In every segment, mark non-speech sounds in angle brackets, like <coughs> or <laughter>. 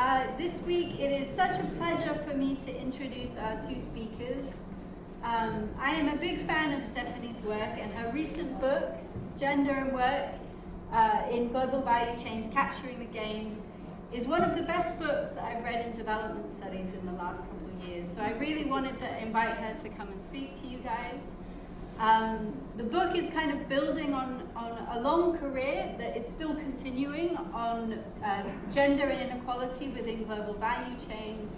Uh, this week it is such a pleasure for me to introduce our two speakers. Um, I am a big fan of Stephanie's work and her recent book, Gender and Work uh, in Global Value Chains Capturing the Gains, is one of the best books that I've read in development studies in the last couple of years. So I really wanted to invite her to come and speak to you guys. Um, the book is kind of building on, on a long career that is still continuing on uh, gender and inequality within global value chains,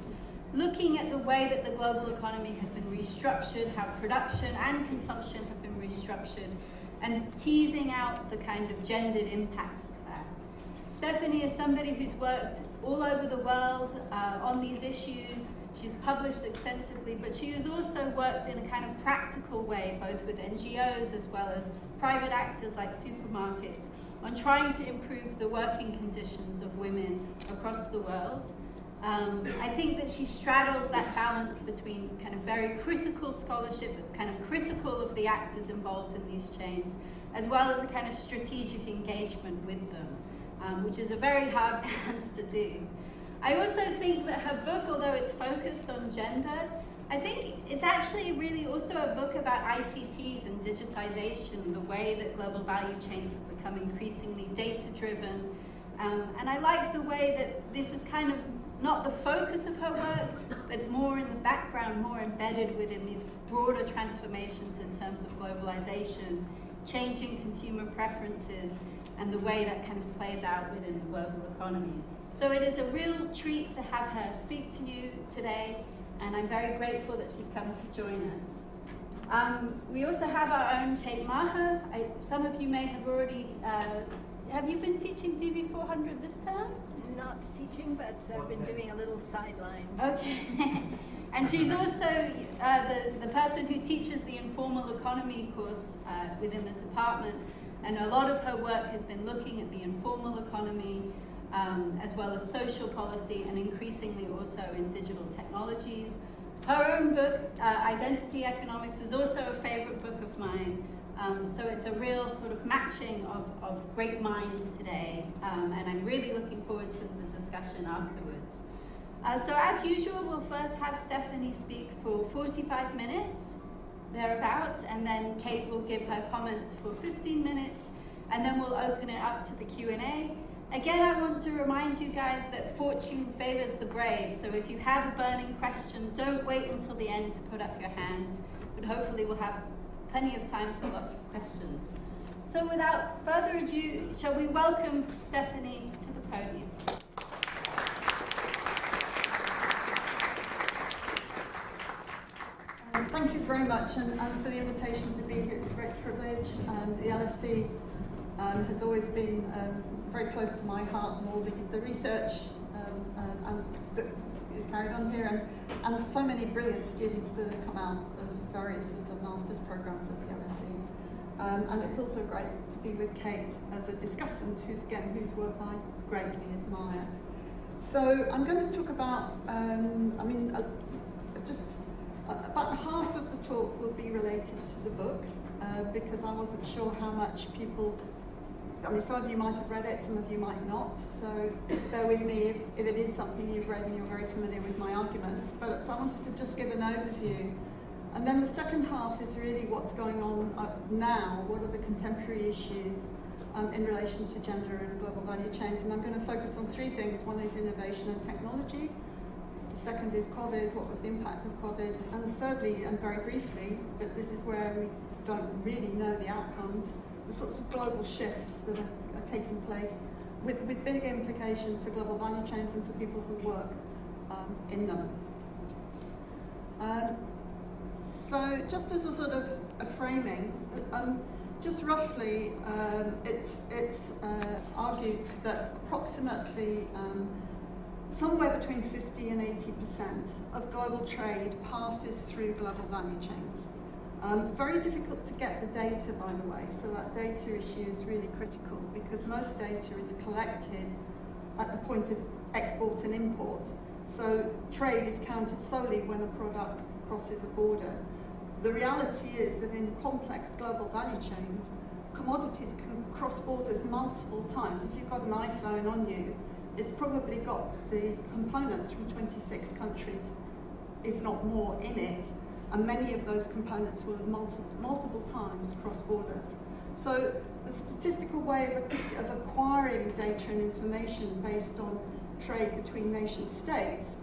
looking at the way that the global economy has been restructured, how production and consumption have been restructured, and teasing out the kind of gendered impacts of that. Stephanie is somebody who's worked all over the world uh, on these issues. She's published extensively, but she has also worked in a kind of practical way, both with NGOs as well as private actors like supermarkets, on trying to improve the working conditions of women across the world. Um, I think that she straddles that balance between kind of very critical scholarship that's kind of critical of the actors involved in these chains, as well as a kind of strategic engagement with them, um, which is a very hard <laughs> balance to do. I also think that her book, although it's focused on gender, I think it's actually really also a book about ICTs and digitization, the way that global value chains have become increasingly data driven. Um, and I like the way that this is kind of not the focus of her work, but more in the background, more embedded within these broader transformations in terms of globalization, changing consumer preferences, and the way that kind of plays out within the global economy. So it is a real treat to have her speak to you today, and I'm very grateful that she's come to join us. Um, we also have our own Kate Meagher. I, some of you may have already, uh, have you been teaching DV400 this term? not teaching, but I've been doing a little sideline. Okay. <laughs> and she's also uh, the, the person who teaches the informal economy course uh, within the department. And a lot of her work has been looking at the informal economy, um, as well as social policy, and increasingly also in digital technologies. Her own book, uh, Identity Economics, was also a favorite book of mine. Um, so it's a real sort of matching of, of great minds today, um, and I'm really looking forward to the discussion afterwards. Uh, so as usual, we'll first have Stephanie speak for 45 minutes, thereabouts, and then Kate will give her comments for 15 minutes, and then we'll open it up to the Q&A. Again, I want to remind you guys that fortune favors the brave, so if you have a burning question, don't wait until the end to put up your hand, but hopefully we'll have plenty of time for lots of questions. So without further ado, shall we welcome Stephanie to the podium. Um, thank you very much and, and, for the invitation to be here. It's a great privilege. Um, the LSE um, has always been um, very close to my heart and all the, the research um, uh, and that is carried on here and, and so many brilliant students that have come out of various of the master's programs at the LSE. Um, and it's also great to be with Kate as a discussant, who's again whose work I greatly admire. So I'm going to talk about, um, I mean, uh, just uh, about half of the talk will be related to the book uh, because I wasn't sure how much people. I mean, some of you might have read it, some of you might not. So bear with me if, if it is something you've read and you're very familiar with my arguments. But so I wanted to just give an overview and then the second half is really what's going on uh, now, what are the contemporary issues um, in relation to gender and global value chains. And I'm going to focus on three things. One is innovation and technology. The second is COVID, what was the impact of COVID? And thirdly, and very briefly, but this is where we don't really know the outcomes, the sorts of global shifts that are, are taking place with, with big implications for global value chains and for people who work um, in them. Um, so just as a sort of a framing, um, just roughly, um, it's, it's uh, argued that approximately um, somewhere between 50 and 80% of global trade passes through global value chains. Um, very difficult to get the data, by the way, so that data issue is really critical because most data is collected at the point of export and import. So trade is counted solely when a product crosses a border. The reality is that in complex global value chains, commodities can cross borders multiple times. If you've got an iPhone on you, it's probably got the components from 26 countries, if not more, in it, and many of those components will have multi multiple times cross borders. So the statistical way of, of acquiring data and information based on trade between nation states,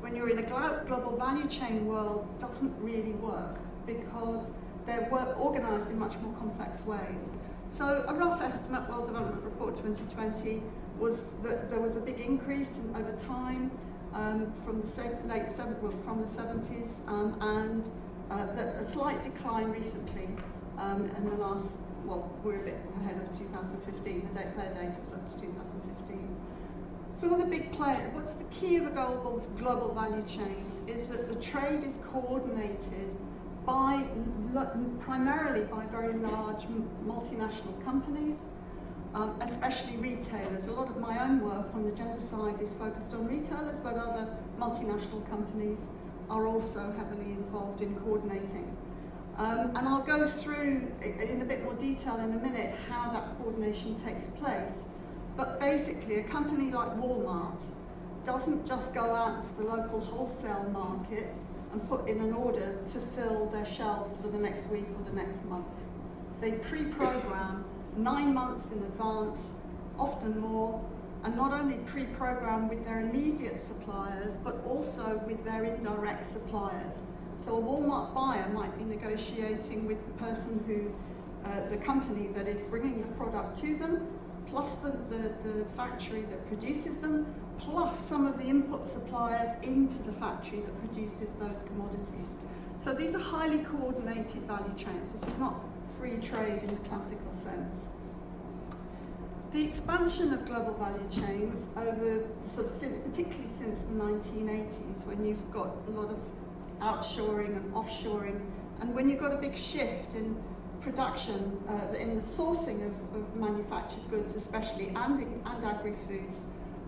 when you're in a global value chain world, doesn't really work because they're organised in much more complex ways. So a rough estimate, World Development Report 2020, was that there was a big increase in, over time um, from the late seven, well, from the 70s, um, and uh, that a slight decline recently um, in the last. Well, we're a bit ahead of 2015. The date, their data was up to 2015. Some of the big players. What's the key of a global global value chain is that the trade is coordinated by primarily by very large multinational companies um, especially retailers. A lot of my own work on the gender side is focused on retailers, but other multinational companies are also heavily involved in coordinating. Um, and I'll go through in a bit more detail in a minute how that coordination takes place. But basically, a company like Walmart doesn't just go out to the local wholesale market and put in an order to fill their shelves for the next week or the next month. They pre-program nine months in advance, often more, and not only pre-program with their immediate suppliers, but also with their indirect suppliers. So a Walmart buyer might be negotiating with the person who, uh, the company that is bringing the product to them, plus the, the, the factory that produces them, plus some of the input suppliers into the factory that produces those commodities. So these are highly coordinated value chains. This is not free trade in the classical sense. The expansion of global value chains over, sort of, particularly since the 1980s, when you've got a lot of outshoring and offshoring, and when you've got a big shift in production, uh, in the sourcing of, of, manufactured goods, especially, and, and agri-food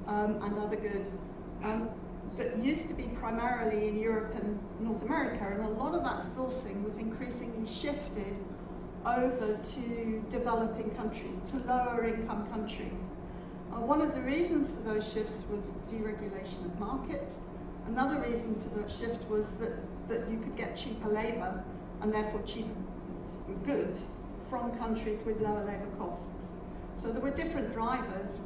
um, and other goods, um, that used to be primarily in Europe and North America, and a lot of that sourcing was increasingly shifted over to developing countries, to lower income countries. Uh, one of the reasons for those shifts was deregulation of markets. Another reason for that shift was that, that you could get cheaper labour and therefore cheaper goods from countries with lower labour costs. So there were different drivers.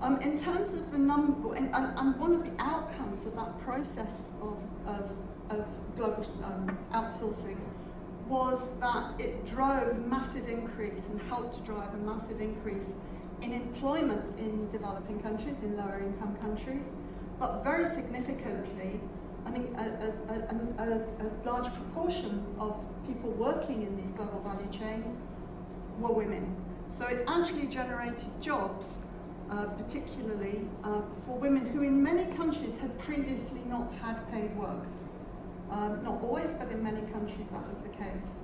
Um, in terms of the number, and, and, and, one of the outcomes of that process of, of, of global um, outsourcing was that it drove massive increase and helped to drive a massive increase in employment in developing countries, in lower income countries, but very significantly, I mean, a, a, a, a, large proportion of people working in these global value chains were women. So it actually generated jobs, uh, particularly uh, for women who in many countries had previously not had paid work. Um, not always, but in many countries that was the case.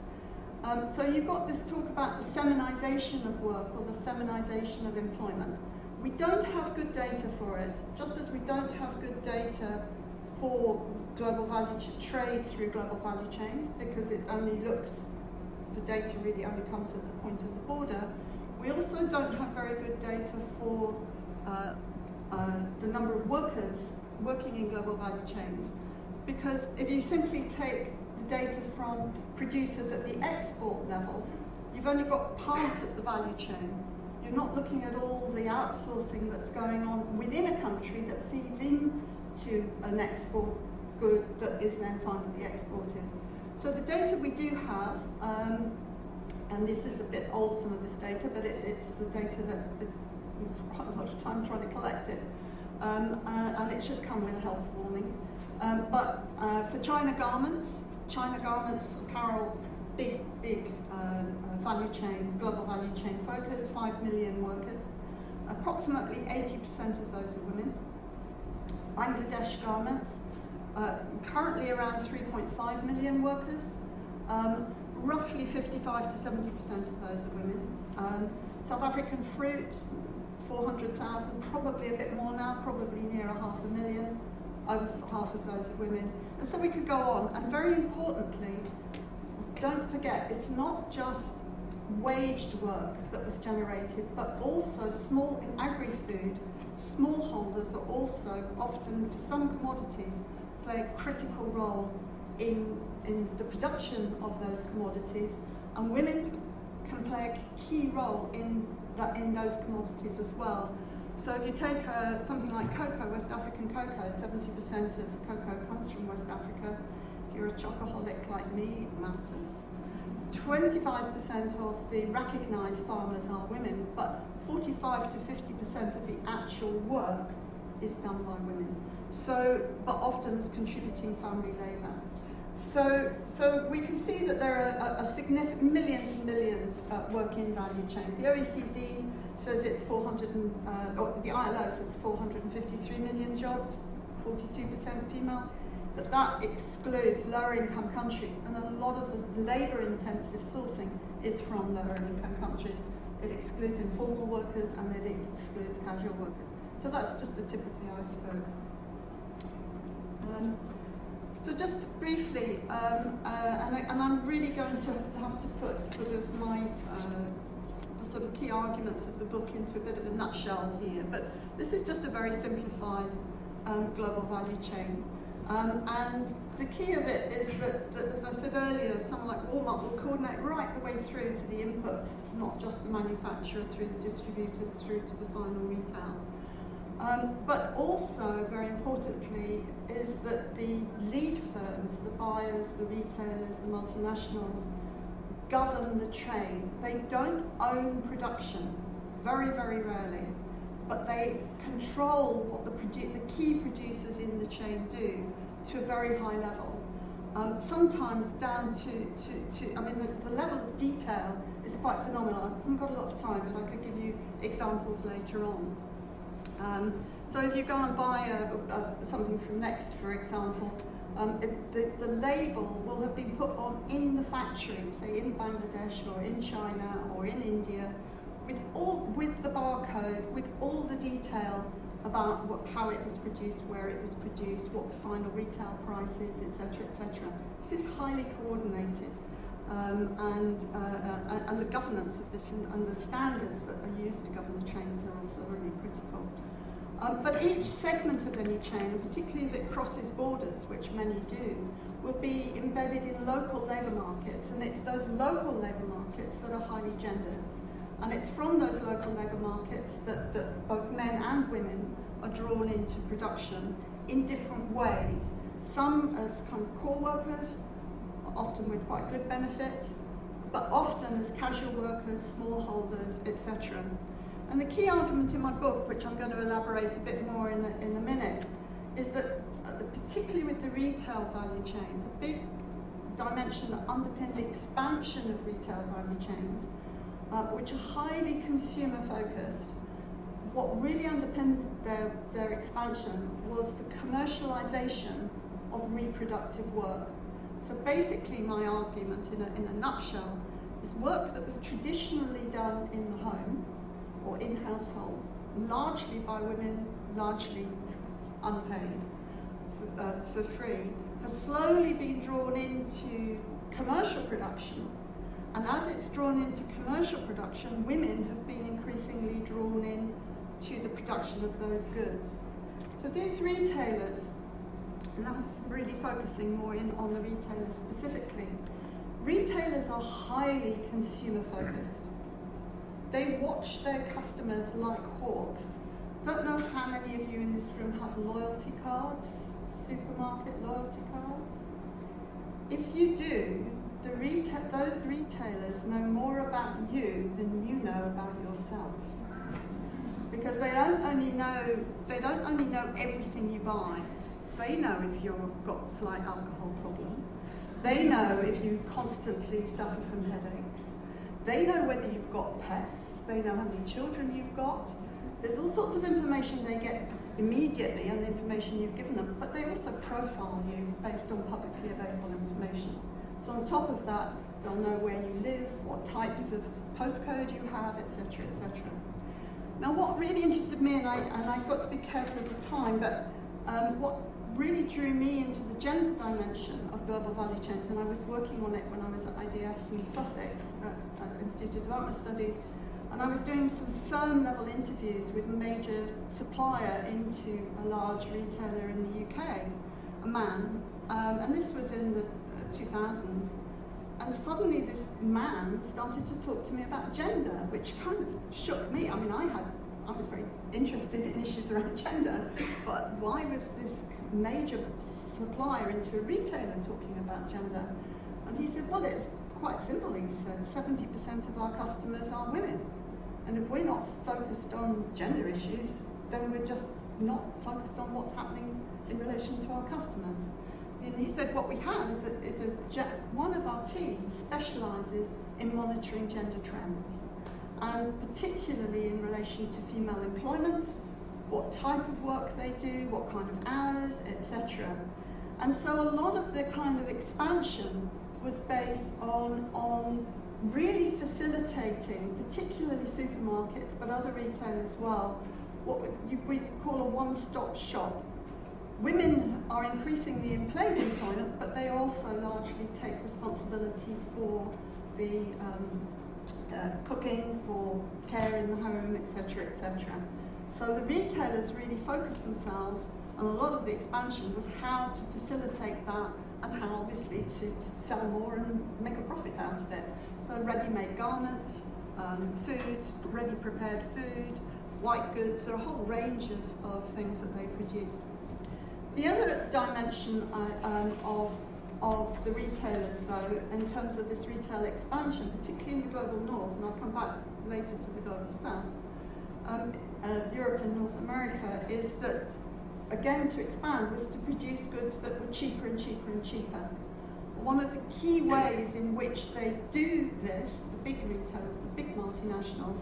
Um, so you've got this talk about the feminization of work or the feminization of employment. We don't have good data for it, just as we don't have good data for global value trade through global value chains because it only looks, the data really only comes at the point of the border. We also don't have very good data for uh, uh, the number of workers working in global value chains. Because if you simply take data from producers at the export level, you've only got part of the value chain. You're not looking at all the outsourcing that's going on within a country that feeds into an export good that is then finally exported. So the data we do have, um, and this is a bit old, some of this data, but it, it's the data that it, it's quite a lot of time trying to collect it. Um, uh, and it should come with a health warning. Um, but uh, for China garments, China garments, apparel, big, big uh, uh, value chain, global value chain focus, 5 million workers. Approximately 80% of those are women. Bangladesh garments, uh, currently around 3.5 million workers. Um, roughly 55 to 70% of those are women. Um, South African fruit, 400,000, probably a bit more now, probably near a half a million over half of those are women. And so we could go on. And very importantly, don't forget, it's not just waged work that was generated, but also small in agri-food, smallholders are also often, for some commodities, play a critical role in, in the production of those commodities, and women can play a key role in, in those commodities as well. So if you take uh, something like cocoa, West African cocoa, 70% of cocoa comes from West Africa. If you're a chocoholic like me, it matters. 25% of the recognised farmers are women, but 45 to 50% of the actual work is done by women. So, but often as contributing family labour. So, so we can see that there are a, a significant millions and millions uh, work in value chains. The OECD says it's 400, and, uh, or the ILO says 453 million jobs, 42% female, but that excludes lower income countries, and a lot of the labour intensive sourcing is from lower income countries. It excludes informal workers and it excludes casual workers. So that's just the tip of the iceberg. Um, so just briefly, um, uh, and, I, am really going to have to put sort of my uh, sort of key arguments of the book into a bit of a nutshell here, but this is just a very simplified um, global value chain. Um, and the key of it is that, that, as I said earlier, someone like Walmart will coordinate right the way through to the inputs, not just the manufacturer, through the distributors, through to the final retail. Um, but also, very importantly, is that the lead firms, the buyers, the retailers, the multinationals, govern the chain. They don't own production, very, very rarely, but they control what the, the key producers in the chain do to a very high level. Um, sometimes down to, to, to I mean, the, the level of detail is quite phenomenal. I haven't got a lot of time, but I could give you examples later on. Um, so if you go and buy a, a, something from Next, for example, um, it, the, the label will have been put on in the factory, say in Bangladesh or in China or in India, with all with the barcode, with all the detail about what, how it was produced, where it was produced, what the final retail price is, etc., etc. This is highly coordinated. Um, and, uh, uh, and the governance of this and, and, the standards that are used to govern the chains are also really critical. Um, but each segment of any chain, particularly if it crosses borders, which many do, will be embedded in local labour markets, and it's those local labour markets that are highly gendered. And it's from those local labour markets that, that both men and women are drawn into production in different ways. Some as kind of core workers, often with quite good benefits, but often as casual workers, smallholders, etc. And the key argument in my book, which I'm going to elaborate a bit more in a, in a minute, is that uh, particularly with the retail value chains, a big dimension that underpinned the expansion of retail value chains, uh, which are highly consumer focused, what really underpinned their, their expansion was the commercialization of reproductive work. So basically my argument in a, in a nutshell is work that was traditionally done in the home or in households, largely by women, largely unpaid, for, uh, for free, has slowly been drawn into commercial production. And as it's drawn into commercial production, women have been increasingly drawn in to the production of those goods. So these retailers, and that's really focusing more in on the retailers specifically, retailers are highly consumer focused. They watch their customers like hawks. Don't know how many of you in this room have loyalty cards, supermarket loyalty cards. If you do, the reta- those retailers know more about you than you know about yourself. Because they don't only know they don't only know everything you buy. They know if you've got a slight alcohol problem. They know if you constantly suffer from headaches. They know whether you've got pets, they know how many children you've got. There's all sorts of information they get immediately on the information you've given them, but they also profile you based on publicly available information. So on top of that, they'll know where you live, what types of postcode you have, etc., etc. Now what really interested me, and, I, and I've got to be careful of the time, but um, what really drew me into the gender dimension of global value chains, and I was working on it when I was at IDS in Sussex, at, at Institute of Development Studies, and I was doing some firm level interviews with a major supplier into a large retailer in the UK, a man, um, and this was in the 2000s. Uh, and suddenly this man started to talk to me about gender, which kind of shook me. I mean, I had I was very interested in issues around <laughs> gender, but why was this major supplier into a retailer talking about gender? And he said, well, it's quite simply said, 70% of our customers are women. And if we're not focused on gender issues, then we're just not focused on what's happening in relation to our customers. And he said, what we have is a, is a just one of our teams specializes in monitoring gender trends and particularly in relation to female employment, what type of work they do, what kind of hours, etc. And so a lot of the kind of expansion was based on, on really facilitating, particularly supermarkets, but other retail as well, what we call a one-stop shop. Women are increasingly in paid employment, but they also largely take responsibility for the um, uh, cooking, for care in the home, etc., etc. So the retailers really focused themselves and a lot of the expansion was how to facilitate that and how obviously to sell more and make a profit out of it. So ready-made garments, um, food, ready-prepared food, white goods, there a whole range of, of things that they produce. The other dimension uh, um, of of the retailers, though, in terms of this retail expansion, particularly in the global north, and I'll come back later to the global south, um, uh, Europe and North America, is that, again, to expand was to produce goods that were cheaper and cheaper and cheaper. One of the key ways in which they do this, the big retailers, the big multinationals,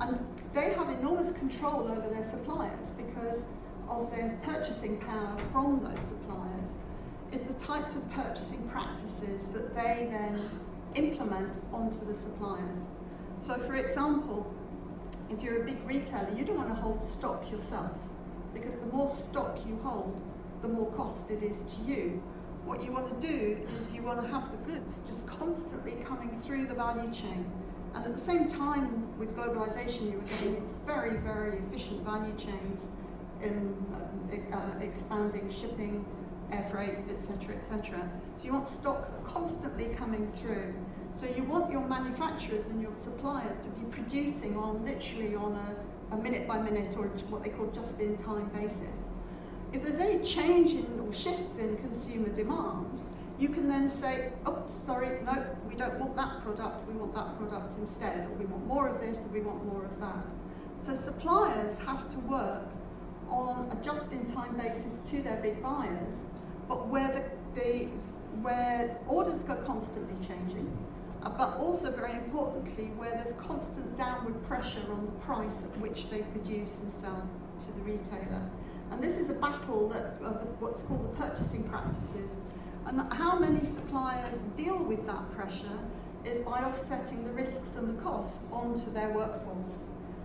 and they have enormous control over their suppliers because of their purchasing power from those suppliers is the types of purchasing practices that they then implement onto the suppliers. So for example, if you're a big retailer, you don't want to hold stock yourself because the more stock you hold, the more cost it is to you. What you want to do is you want to have the goods just constantly coming through the value chain. And at the same time, with globalization, you were getting these very, very efficient value chains in uh, uh, expanding shipping, air freight, etc., etc. So you want stock constantly coming through. So you want your manufacturers and your suppliers to be producing on literally on a, a minute by minute or what they call just in time basis. If there's any change in or shifts in consumer demand, you can then say, oh, sorry, no, we don't want that product, we want that product instead, or we want more of this, or we want more of that. So suppliers have to work on a just-in-time basis to their big buyers but where the, the where orders are constantly changing, but also very importantly, where there's constant downward pressure on the price at which they produce and sell to the retailer. And this is a battle that uh, what's called the purchasing practices. And how many suppliers deal with that pressure is by offsetting the risks and the costs onto their workforce.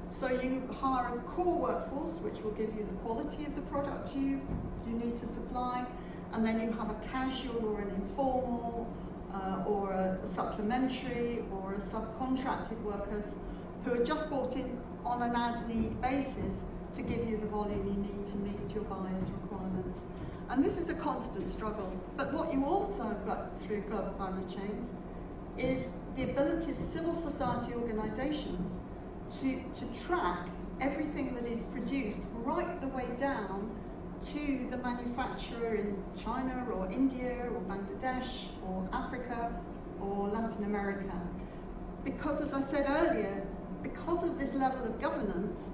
So you hire a core workforce, which will give you the quality of the product you, you need to supply, and then you have a casual or an informal uh, or a, supplementary or a subcontracted workers who are just brought in on an as-need basis to give you the volume you need to meet your buyer's requirements. And this is a constant struggle. But what you also got through global value chains is the ability of civil society organizations to, to track everything that is produced right the way down to the manufacturer in China or India or Bangladesh or Africa or Latin America. Because as I said earlier, because of this level of governance,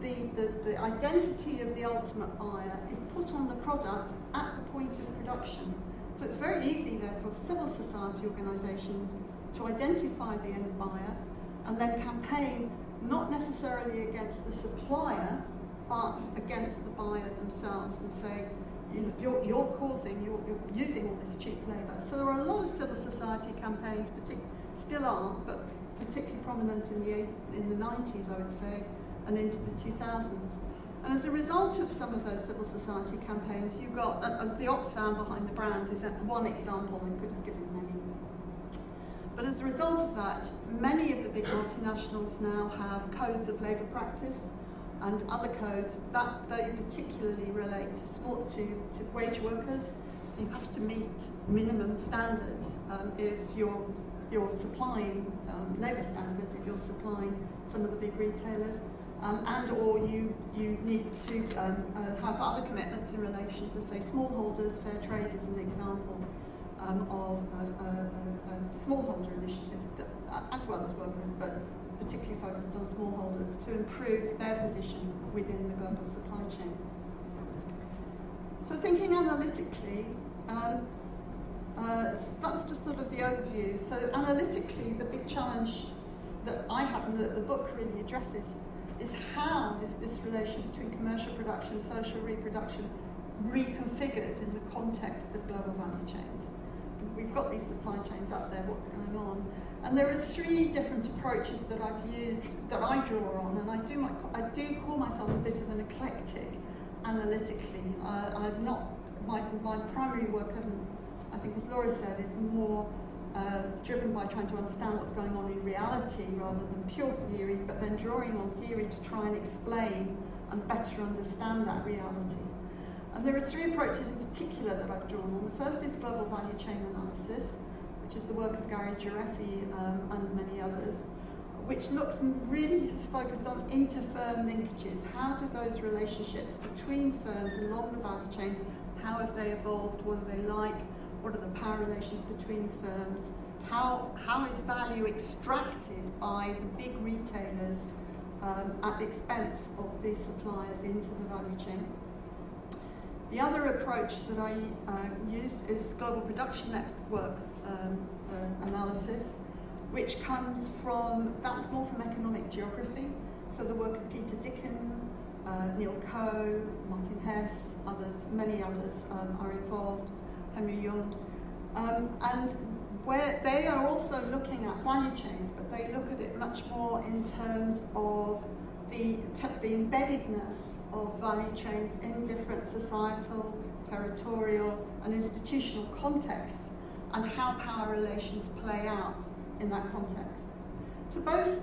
the, the, the identity of the ultimate buyer is put on the product at the point of production. So it's very easy there for civil society organisations to identify the end buyer and then campaign not necessarily against the supplier, but against the buyer themselves and say, you know, you're, you're causing, you're, you're, using all this cheap labour. So there are a lot of civil society campaigns, still are, but particularly prominent in the, in the 90s, I would say, and into the 2000s. And as a result of some of those civil society campaigns, you got uh, uh, the Oxfam behind the brand is one example, I could have given many. But as a result of that, many of the big multinationals now have codes of labour practice and other codes that they particularly relate to, sport, to, to wage workers. So you have to meet minimum standards um, if you're, you're supplying um, labour standards, if you're supplying some of the big retailers. Um, and or you, you need to um, uh, have other commitments in relation to, say, smallholders, fair trade is an example um, of a, a, a, smallholder initiative, that, as well as workers, but particularly focused on smallholders to improve their position within the global supply chain. So thinking analytically, um, uh, that's just sort of the overview. So analytically, the big challenge that I have and that the book really addresses is how is this relation between commercial production, and social reproduction reconfigured in the context of global value chains. We've got these supply chains out there, what's going on? And there are three different approaches that I've used, that I draw on, and I do, my, I do call myself a bit of an eclectic analytically. Uh, I'm not, my, my primary work, I think as Laura said, is more uh, driven by trying to understand what's going on in reality rather than pure theory, but then drawing on theory to try and explain and better understand that reality. And there are three approaches in particular that I've drawn on. The first is global value chain analysis, which is the work of Gary Gereffi um, and many others, which looks really focused on inter-firm linkages. How do those relationships between firms along the value chain, how have they evolved, what are they like, what are the power relations between firms, how, how is value extracted by the big retailers um, at the expense of the suppliers into the value chain. The other approach that I uh, use is global production network um, uh, analysis, which comes from, that's more from economic geography, so the work of Peter Dicken, uh, Neil Coe, Martin Hess, others, many others um, are involved, Henry Yeung. Um, and where they are also looking at value chains, but they look at it much more in terms of the, the embeddedness of value chains in different societal, territorial, and institutional contexts, and how power relations play out in that context. So both,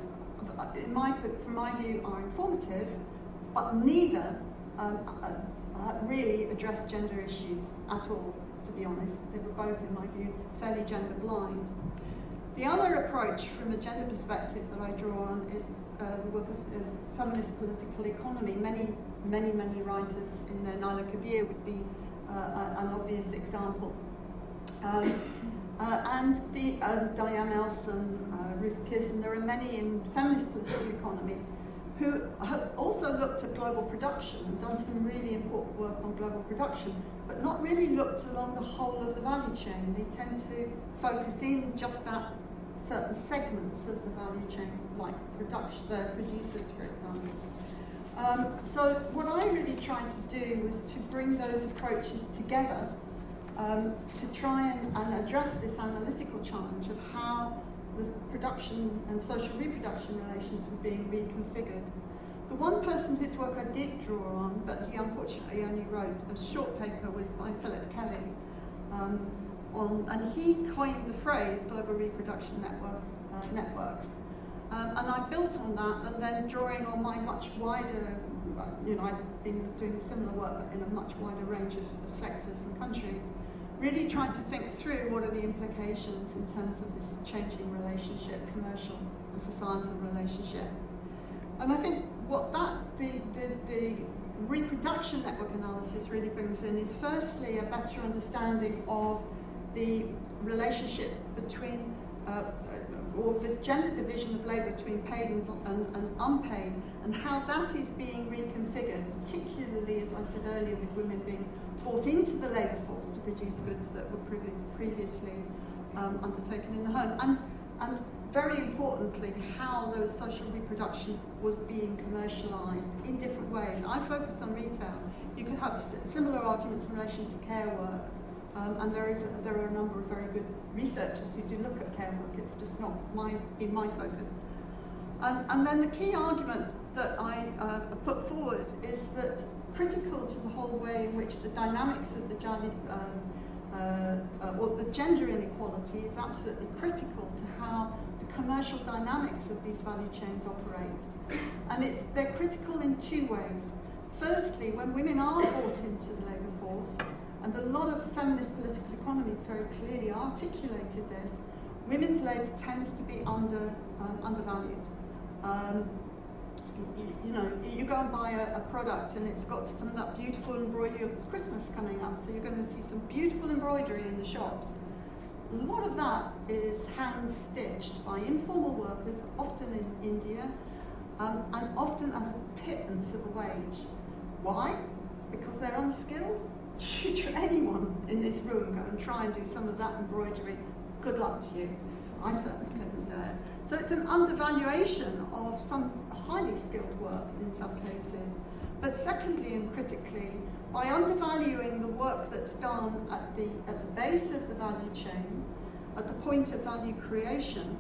in my, from my view, are informative, but neither um, uh, uh, really address gender issues at all to be honest. They were both, in my view, fairly gender blind. The other approach from a gender perspective that I draw on is uh, the work of uh, feminist political economy. Many, many, many writers in there, Naila Kabeer would be uh, an obvious example. Um, uh, and the, um, Diane Elson, uh, Ruth Pearson, there are many in feminist political economy who have also looked at global production and done some really important work on global production, but not really looked along the whole of the value chain. They tend to focus in just at certain segments of the value chain, like production, uh, producers, for example. Um, so what I really tried to do was to bring those approaches together um, to try and, and address this analytical challenge of how the production and social reproduction relations were being reconfigured. The one person whose work I did draw on, but he unfortunately only wrote a short paper, was by Philip Kelly. Um, on, and he coined the phrase global reproduction network, uh, networks. Um, and I built on that and then drawing on my much wider, uh, you know, I've been doing similar work in a much wider range of, of sectors and countries really trying to think through what are the implications in terms of this changing relationship, commercial and societal relationship. And I think what that, the, the, the reproduction network analysis really brings in is firstly a better understanding of the relationship between uh, or the gender division of labour between paid and, and, and, unpaid, and how that is being reconfigured, particularly, as I said earlier, with women being brought into the labour force to produce goods that were pre previously um, undertaken in the home. And, and very importantly, how those social reproduction was being commercialised in different ways. I focus on retail. You could have similar arguments in relation to care work, um, and there, is a, there are a number of very good researchers who do look at care work. It's just not my, in my focus. And, and then the key argument that I uh, put forward is that critical to the whole way in which the dynamics of the um, uh, uh, or the gender inequality is absolutely critical to how the commercial dynamics of these value chains operate. And it's, they're critical in two ways. Firstly, when women are brought into the labour force, and a lot of feminist political economies very clearly articulated this, women's labour tends to be under, um, undervalued. Um, you, know, you go and buy a, a, product and it's got some of that beautiful embroidery. It's Christmas coming up, so you're going to see some beautiful embroidery in the shops. A lot of that is hand stitched by informal workers, often in India, um, and often at a pittance of a wage. Why? Because they're unskilled. <laughs> Should anyone in this room go and try and do some of that embroidery, good luck to you. I certainly couldn't do it. So it's an undervaluation of some highly skilled work in some cases. But secondly and critically, by undervaluing the work that's done at the, at the base of the value chain, at the point of value creation,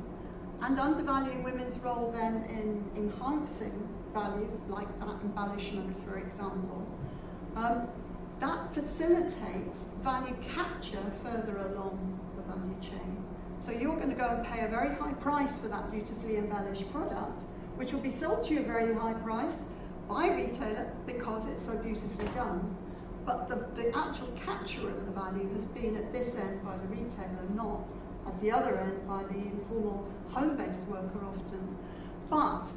and undervaluing women's role then in enhancing value, like that embellishment, for example, um, that facilitates value capture further along the value chain. So you're going to go and pay a very high price for that beautifully embellished product, which will be sold to you at a very high price by retailer because it's so beautifully done. But the, the actual capture of the value has been at this end by the retailer, not at the other end by the informal home-based worker often. But,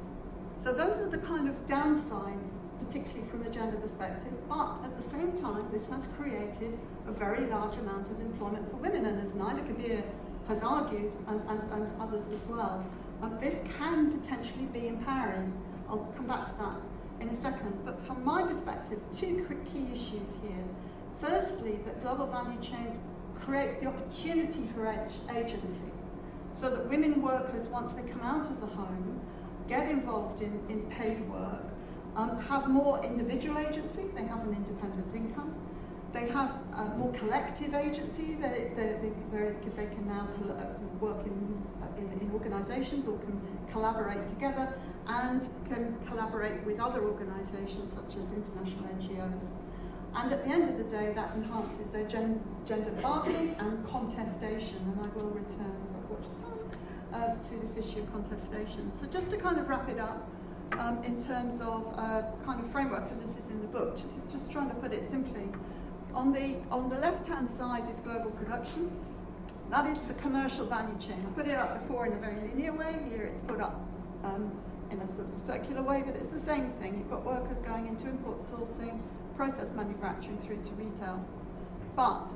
so those are the kind of downsides, particularly from a gender perspective, but at the same time, this has created a very large amount of employment for women, and as Naila Kabeer has argued, and, and, and others as well, um, this can potentially be empowering. I'll come back to that in a second. But from my perspective, two key issues here. Firstly, that global value chains creates the opportunity for agency so that women workers, once they come out of the home, get involved in, in paid work, um, have more individual agency, they have an independent income, they have uh, more collective agency, they, they, they, they can now uh, work in, uh, in, in organisations or can collaborate together and can collaborate with other organisations such as international NGOs. And at the end of the day, that enhances their gen gender bargaining and contestation, and I will return, time, uh, to this issue of contestation. So just to kind of wrap it up, um, in terms of uh, kind of framework, and this is in the book, just, just trying to put it simply, on the, on the left-hand side is global production. That is the commercial value chain. I put it up before in a very linear way. Here it's put up um, in a sort of circular way, but it's the same thing. You've got workers going into import sourcing, process manufacturing through to retail. But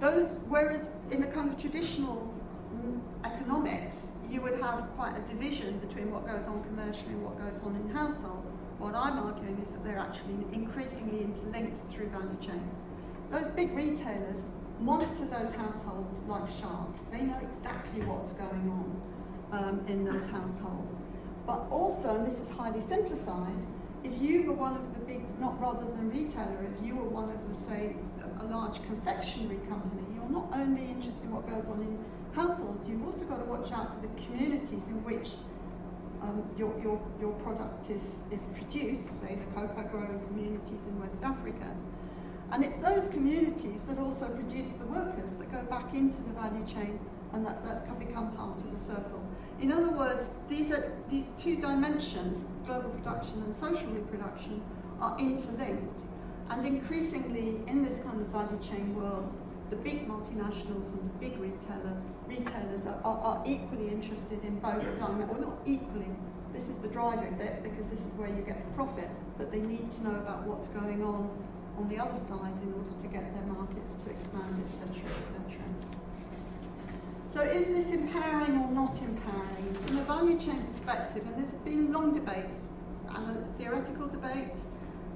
those, whereas in the kind of traditional mm, economics, you would have quite a division between what goes on commercially and what goes on in household. What I'm arguing is that they're actually increasingly interlinked through value chains. Those big retailers monitor those households like sharks. They know exactly what's going on um, in those households. But also, and this is highly simplified, if you were one of the big, not rather than retailer, if you were one of the, say, a large confectionery company, you're not only interested in what goes on in households, you've also got to watch out for the communities in which um, your, your, your product is, is produced, say the cocoa growing communities in West Africa. And it's those communities that also produce the workers that go back into the value chain and that, that can become part of the circle. In other words, these, are, these two dimensions, global production and social reproduction, are interlinked. And increasingly, in this kind of value chain world, the big multinationals and the big retailer, retailers are, are, are equally interested in both dimensions, or not equally, this is the driving bit because this is where you get the profit, but they need to know about what's going on on the other side in order to get their markets to expand, etc., etc. So is this empowering or not empowering? From a value chain perspective, and there's been long debates, and theoretical debates,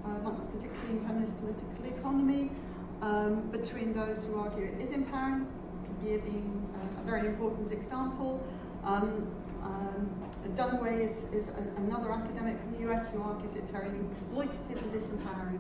uh, amongst particularly in feminist political economy, um, between those who argue it is empowering, Kabeer being uh, a very important example. Um, um, Dunaway is, is a, another academic from the US who argues it's very exploitative and disempowering.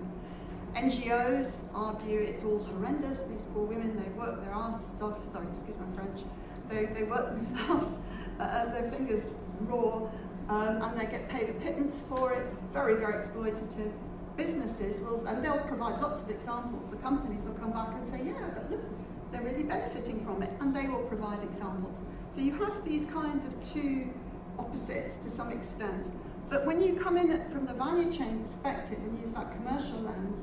NGOs argue it's all horrendous. These poor women, they work their asses off. Sorry, excuse my French. They, they work themselves, <laughs> uh, their fingers raw, um, and they get paid a pittance for it. Very, very exploitative. Businesses will, and they'll provide lots of examples. The companies will come back and say, yeah, but look, they're really benefiting from it, and they will provide examples. So you have these kinds of two opposites to some extent. But when you come in from the value chain perspective and use that commercial lens,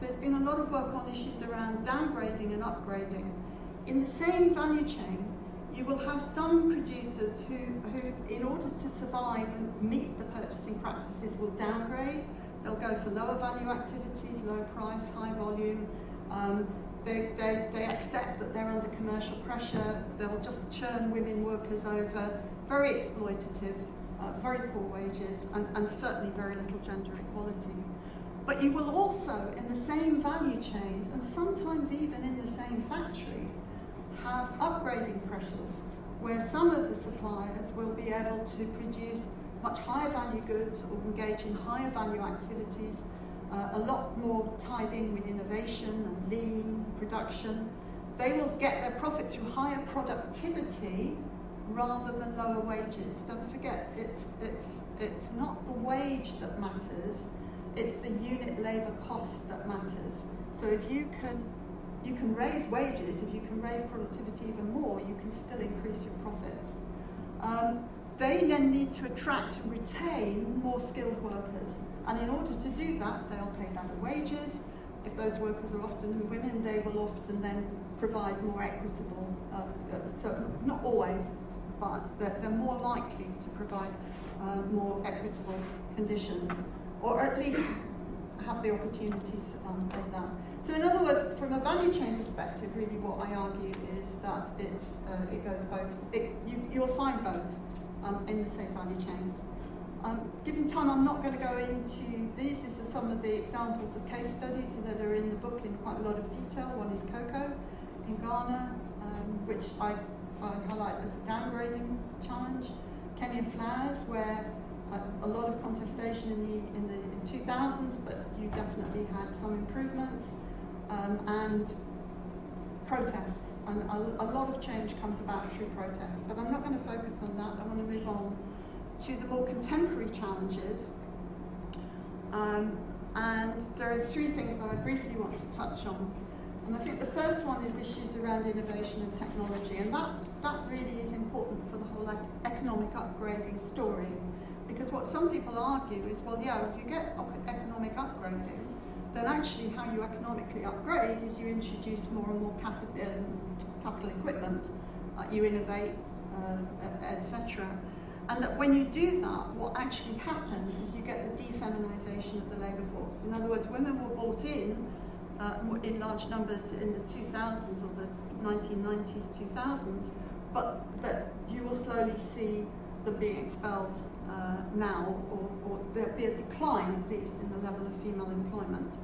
there's been a lot of work on issues around downgrading and upgrading. In the same value chain, you will have some producers who, who, in order to survive and meet the purchasing practices, will downgrade. They'll go for lower value activities, low price, high volume. Um, they, they, they accept that they're under commercial pressure. They'll just churn women workers over. Very exploitative, uh, very poor wages, and, and certainly very little gender equality. But you will also, in the same value chains, and sometimes even in the same factories, have upgrading pressures where some of the suppliers will be able to produce much higher value goods or engage in higher value activities, uh, a lot more tied in with innovation and lean production. They will get their profit through higher productivity rather than lower wages. Don't forget, it's, it's, it's not the wage that matters, it's the unit labour cost that matters. So if you can you can raise wages, if you can raise productivity even more, you can still increase your profits. Um, they then need to attract and retain more skilled workers. And in order to do that, they'll pay better wages. If those workers are often women, they will often then provide more equitable, uh, uh so not always, but they're more likely to provide uh, more equitable conditions, or at least have the opportunities um, of that. So in other words, from a value chain perspective, really what I argue is that it's, uh, it goes both, it, you, you'll find both um, in the same value chains. Um, given time, I'm not going to go into these. These are some of the examples of case studies that are in the book in quite a lot of detail. One is cocoa in Ghana, um, which I, I highlight as a downgrading challenge. Kenyan flowers, where a, lot of contestation in the, in the in 2000s, but you definitely had some improvements um, and protests. And a, a, lot of change comes about through protests. But I'm not going to focus on that. I want to move on to the more contemporary challenges. Um, and there are three things that I briefly want to touch on. And I think the first one is issues around innovation and technology. And that, that really is important for the whole economic upgrading story. Because what some people argue is, well, yeah, if you get economic upgrading, then actually how you economically upgrade is you introduce more and more capital, um, capital equipment, uh, you innovate, uh, etc. And that when you do that, what actually happens is you get the defeminization of the labour force. In other words, women were brought in uh, in large numbers in the 2000s or the 1990s, 2000s, but that you will slowly see them being expelled uh, now, or, or there'll be a decline at least in the level of female employment.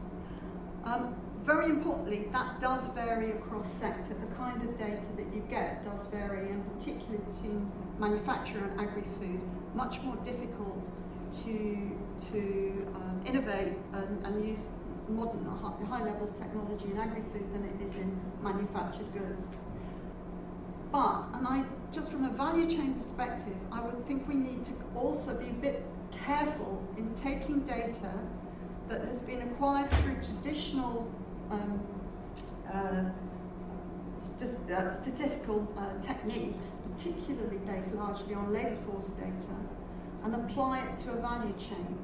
Um, very importantly, that does vary across sector. The kind of data that you get does vary, and particularly between manufacturer and agri-food. Much more difficult to, to um, innovate and, and, use modern high-level technology in agri-food than it is in manufactured goods. But, and I, just from a value chain perspective, I would think we need to also be a bit careful in taking data that has been acquired through traditional um, uh, st uh, statistical uh, techniques, particularly based largely on labour force data, and apply it to a value chain,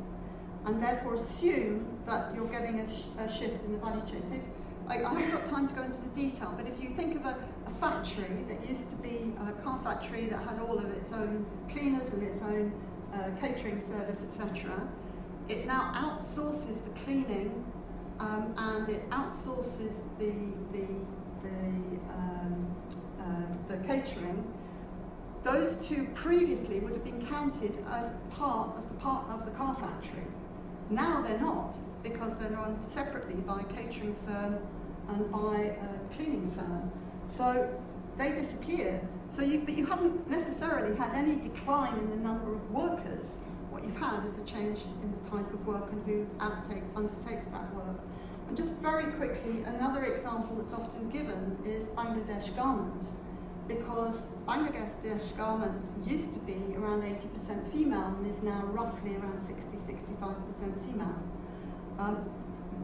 and therefore assume that you're getting a, sh a shift in the value chain. So if, I, I, haven't got time to go into the detail, but if you think of a, factory that used to be a car factory that had all of its own cleaners and its own uh, catering service, etc. It now outsources the cleaning um, and it outsources the, the, the, um, uh, the catering. Those two previously would have been counted as part of the part of the car factory. Now they're not because they're run separately by a catering firm and by a cleaning firm. So they disappear. So you, but you haven't necessarily had any decline in the number of workers. What you've had is a change in the type of work and who outtake, undertakes that work. And just very quickly, another example that's often given is Bangladesh garments. because Bangladesh garments used to be around 80% female and is now roughly around 60-65% female. Um,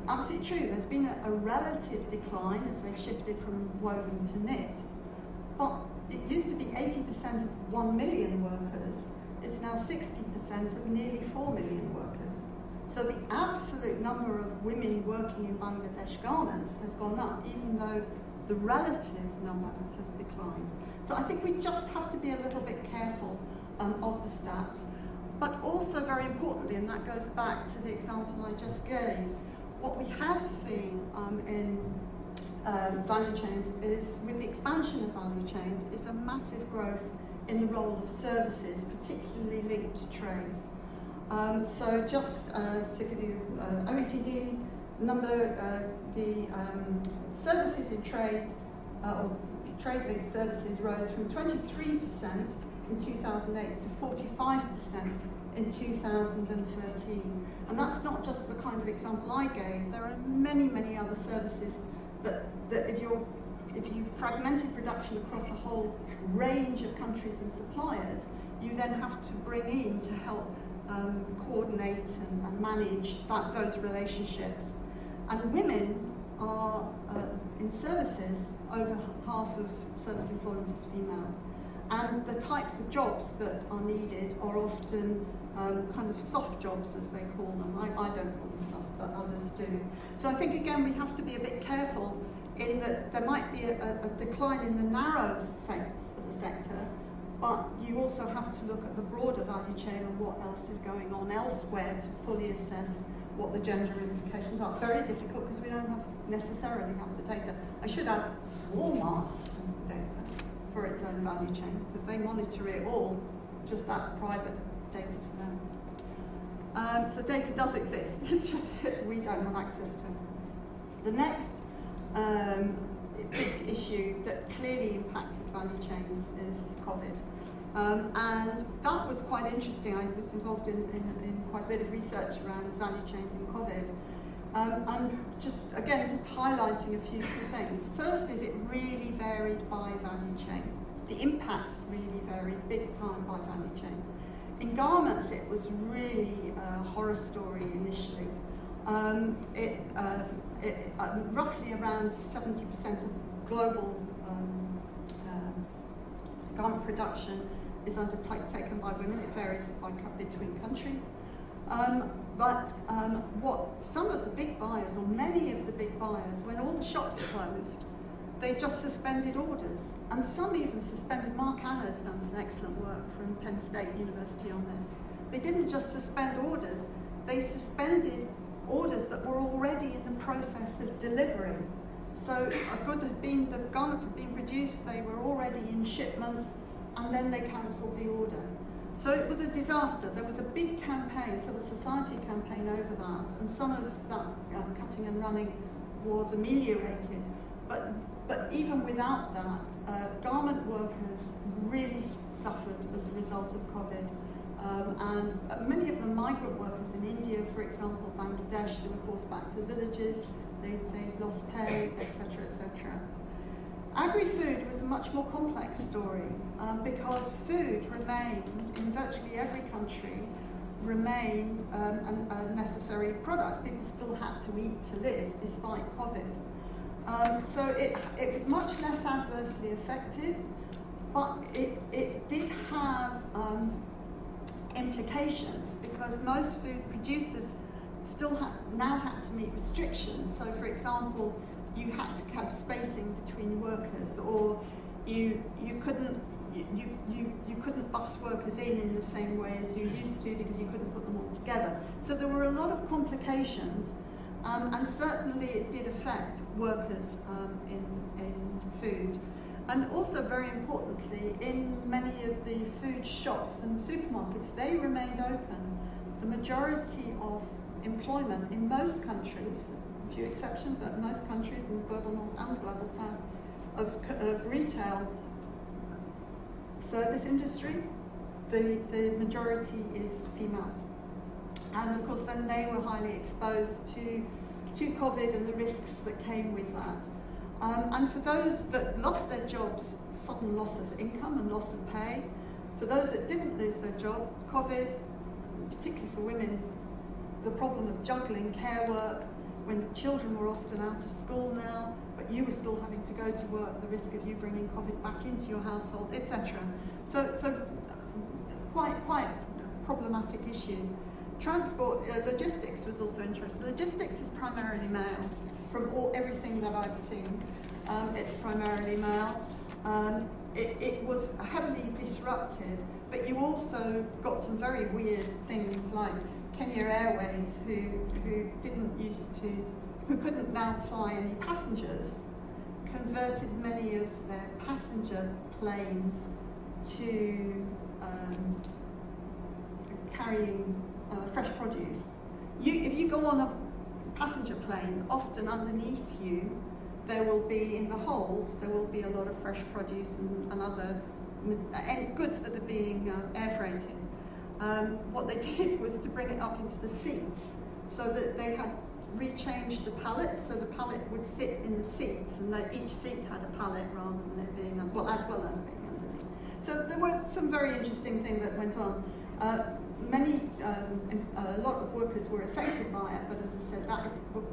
absolutely true, there's been a, a relative decline as they've shifted from woven to knit, but it used to be 80% of 1 million workers, it's now 60% of nearly 4 million workers. So the absolute number of women working in Bangladesh garments has gone up, even though the relative number has declined. So I think we just have to be a little bit careful um, of the stats. But also very importantly, and that goes back to the example I just gave, what we have seen um, in um, value chains is, with the expansion of value chains, is a massive growth in the role of services, particularly linked to trade. Um, so just uh, to give you uh, OECD number, uh, the um, services in trade, uh, or trade-linked services rose from 23% in 2008 to 45% in 2013. And that's not just the kind of example I gave. There are many, many other services that, that if you're if you fragmented production across a whole range of countries and suppliers, you then have to bring in to help um, coordinate and, and manage that, those relationships. And women are uh, in services, over half of service employment is female. And the types of jobs that are needed are often um, kind of soft jobs, as they call them. I, I don't call them soft, but others do. So I think, again, we have to be a bit careful in that there might be a, a decline in the narrow sense of the sector, but you also have to look at the broader value chain and what else is going on elsewhere to fully assess what the gender implications are. Very difficult because we don't have, necessarily have the data. I should add, Walmart has the data for its own value chain because they monitor it all, just that's private data them. Um, so data does exist, <laughs> it's just we don't have access to it. The next um, big issue that clearly impacted value chains is COVID. Um, and that was quite interesting. I was involved in, in, in, quite a bit of research around value chains in COVID. Um, and just, again, just highlighting a few things. The first is it really varied by value chain. The impacts really varied big time by value chain. In garments, it was really a horror story initially. Um, it, uh, it, uh, roughly around 70% of global um, uh, garment production is undertaken by women. It varies by, between countries. Um, but um, what some of the big buyers, or many of the big buyers, when all the shops closed, they just suspended orders. And some even suspended, Mark Anner has done some excellent work from Penn State University on this. They didn't just suspend orders, they suspended orders that were already in the process of delivering. So a good had been, the garments had been produced, they were already in shipment, and then they cancelled the order. So it was a disaster. There was a big campaign, civil society campaign over that, and some of that um, cutting and running was ameliorated. But, but even without that, uh, garment workers really suffered as a result of COVID. Um, and uh, many of the migrant workers in India, for example, Bangladesh, they were forced back to the villages, they, they lost pay, etc., etc. Agri-food was a much more complex story um, because food remained, in virtually every country, remained um, a, a necessary product. People still had to eat to live despite COVID. Um, so it, it was much less adversely affected, but it, it did have um, implications because most food producers still ha now had to meet restrictions. So for example, you had to keep spacing between workers or you, you couldn't you, you, you couldn't bus workers in in the same way as you used to because you couldn't put them all together. So there were a lot of complications um, and certainly it did affect workers um, in, in food. And also very importantly, in many of the food shops and supermarkets, they remained open. The majority of employment in most countries, a few exceptions, but most countries in the global north and the global south, of, of retail service industry, the, the majority is female. And of course then they were highly exposed to, to COVID and the risks that came with that. Um, and for those that lost their jobs sudden loss of income and loss of pay. For those that didn't lose their job, COVID, particularly for women, the problem of juggling care work when children were often out of school now, but you were still having to go to work, the risk of you bringing COVID back into your household, etc. So, so quite, quite problematic issues. Transport, uh, logistics was also interesting. Logistics is primarily male from all, everything that I've seen. Um, it's primarily male. Um, it, it was heavily disrupted, but you also got some very weird things like Kenya Airways, who, who didn't used to, who couldn't now fly any passengers, converted many of their passenger planes to um, carrying uh, fresh produce. You, if you go on a passenger plane, often underneath you, there will be in the hold, there will be a lot of fresh produce and, and other goods that are being uh, air freighted. Um, what they <laughs> did was to bring it up into the seats so that they had rechanged the pallet so the pallet would fit in the seats and that each seat had a pallet rather than it being, well, as well as being underneath. So there were some very interesting things that went on. Uh, many, um, a lot of workers were affected by it, but as I said, that is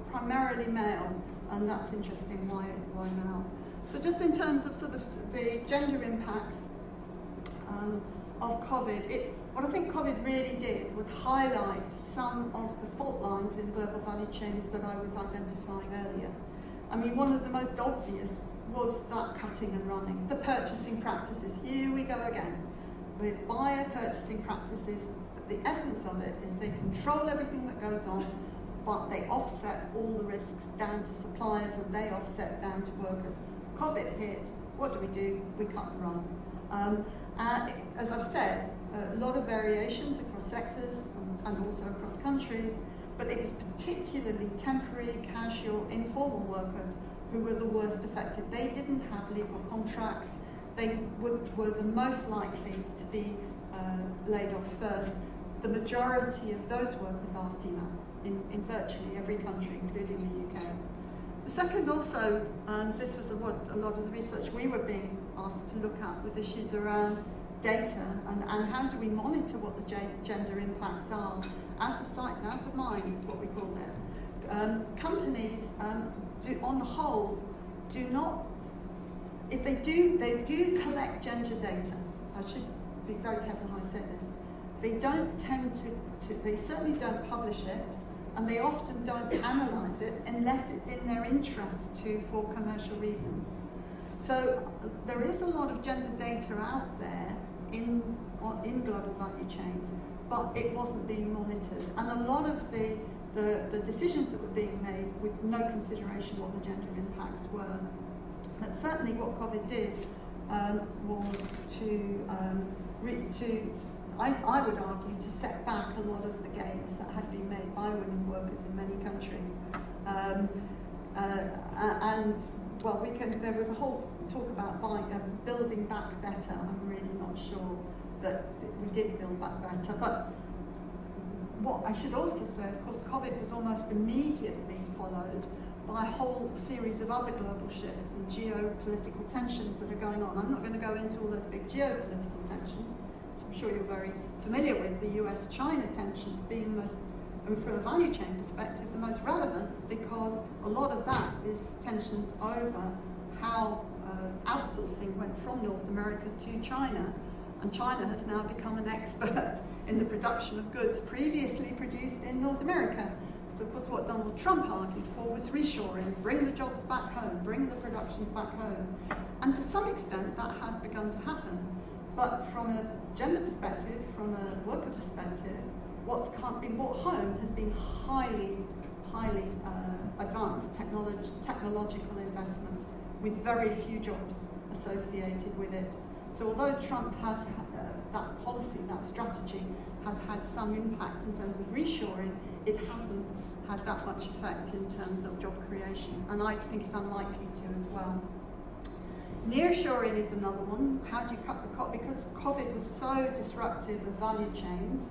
primarily male, and that's interesting why, why male. So just in terms of sort of the gender impacts um, of COVID, it, what I think COVID really did was highlight some of the fault lines in global value chains that I was identifying earlier. I mean, one of the most obvious was that cutting and running, the purchasing practices. Here we go again. The buyer purchasing practices, the essence of it is they control everything that goes on, but they offset all the risks down to suppliers and they offset down to workers. COVID hit, what do we do? We cut and run. Um, and as I've said, a lot of variations across sectors and, also across countries, but it was particularly temporary, casual, informal workers who were the worst affected. They didn't have legal contracts. They were, were the most likely to be uh, laid off first. The majority of those workers are female in, in virtually every country, including the UK. The second also, and this was what a lot of the research we were being asked to look at, was issues around data and, and how do we monitor what the gender impacts are. Out of sight and out of mind is what we call it. Um, companies, um, do, on the whole, do not, if they do, they do collect gender data. I should be very careful how I say this. They don't tend to, to they certainly don't publish it, and they often don't analyse it unless it's in their interest to for commercial reasons. So there is a lot of gender data out there in, in global value chains, but it wasn't being monitored. And a lot of the, the, the decisions that were being made with no consideration what the gender impacts were. But certainly what COVID did um, was to, um, to I, I would argue, to set back a lot of the gains that had been made by women workers in many countries. Um, uh, and, well, we can, there was a whole talk about buying, um, building back better. I'm really not sure that we did build back better. But what I should also say, of course, COVID was almost immediately followed by a whole series of other global shifts and geopolitical tensions that are going on. I'm not going to go into all those big geopolitical tensions. I'm sure you're very familiar with the US-China tensions being the most, from a value chain perspective, the most relevant because a lot of that is tensions over how uh, outsourcing went from North America to China. And China has now become an expert <laughs> in the production of goods previously produced in North America. So, of course, what Donald Trump argued for was reshoring, bring the jobs back home, bring the productions back home. And to some extent, that has begun to happen. But from a gender perspective, from a worker perspective, what's been brought home has been highly, highly uh, advanced technology, technological investment with very few jobs associated with it. So although Trump has uh, that policy, that strategy, has had some impact in terms of reshoring, it hasn't had that much effect in terms of job creation. And I think it's unlikely to as well. Nearshoring is another one. How do you cut the cost? Because COVID was so disruptive of value chains,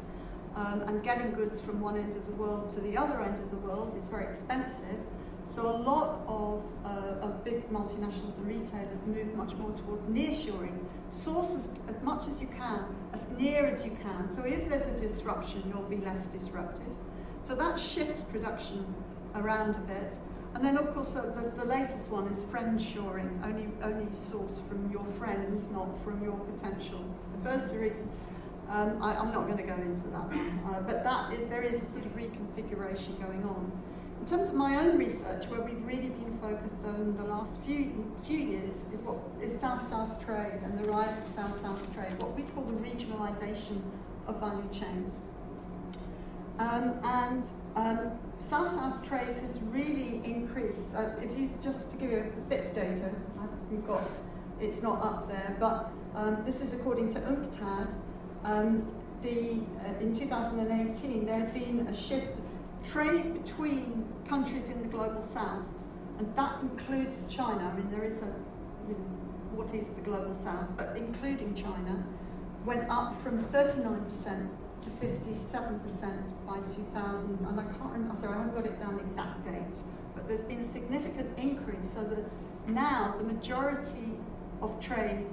um, and getting goods from one end of the world to the other end of the world is very expensive. So a lot of, uh, of big multinationals and retailers move much more towards nearshoring. Source as, as much as you can, as near as you can. So if there's a disruption, you'll be less disrupted. So that shifts production around a bit. And then, of course, the, the, latest one is friend shoring, only, only source from your friends, not from your potential adversaries. Um, I, am not going to go into that one, uh, but that is, there is a sort of reconfiguration going on. In terms of my own research, where we've really been focused on the last few few years, is what is South-South trade and the rise of South-South trade, what we call the regionalisation of value chains. Um, and um, South-South trade has really increased. Uh, if you just to give you a bit of data, I've got it's not up there, but um, this is according to UNCTAD. Um, the, uh, in 2018, there had been a shift trade between countries in the global south, and that includes China. I mean, there is a you know, what is the global south, but including China, went up from 39% to 57% by 2000, and I can't remember, sorry, I haven't got it down the exact dates, but there's been a significant increase so that now the majority of trade,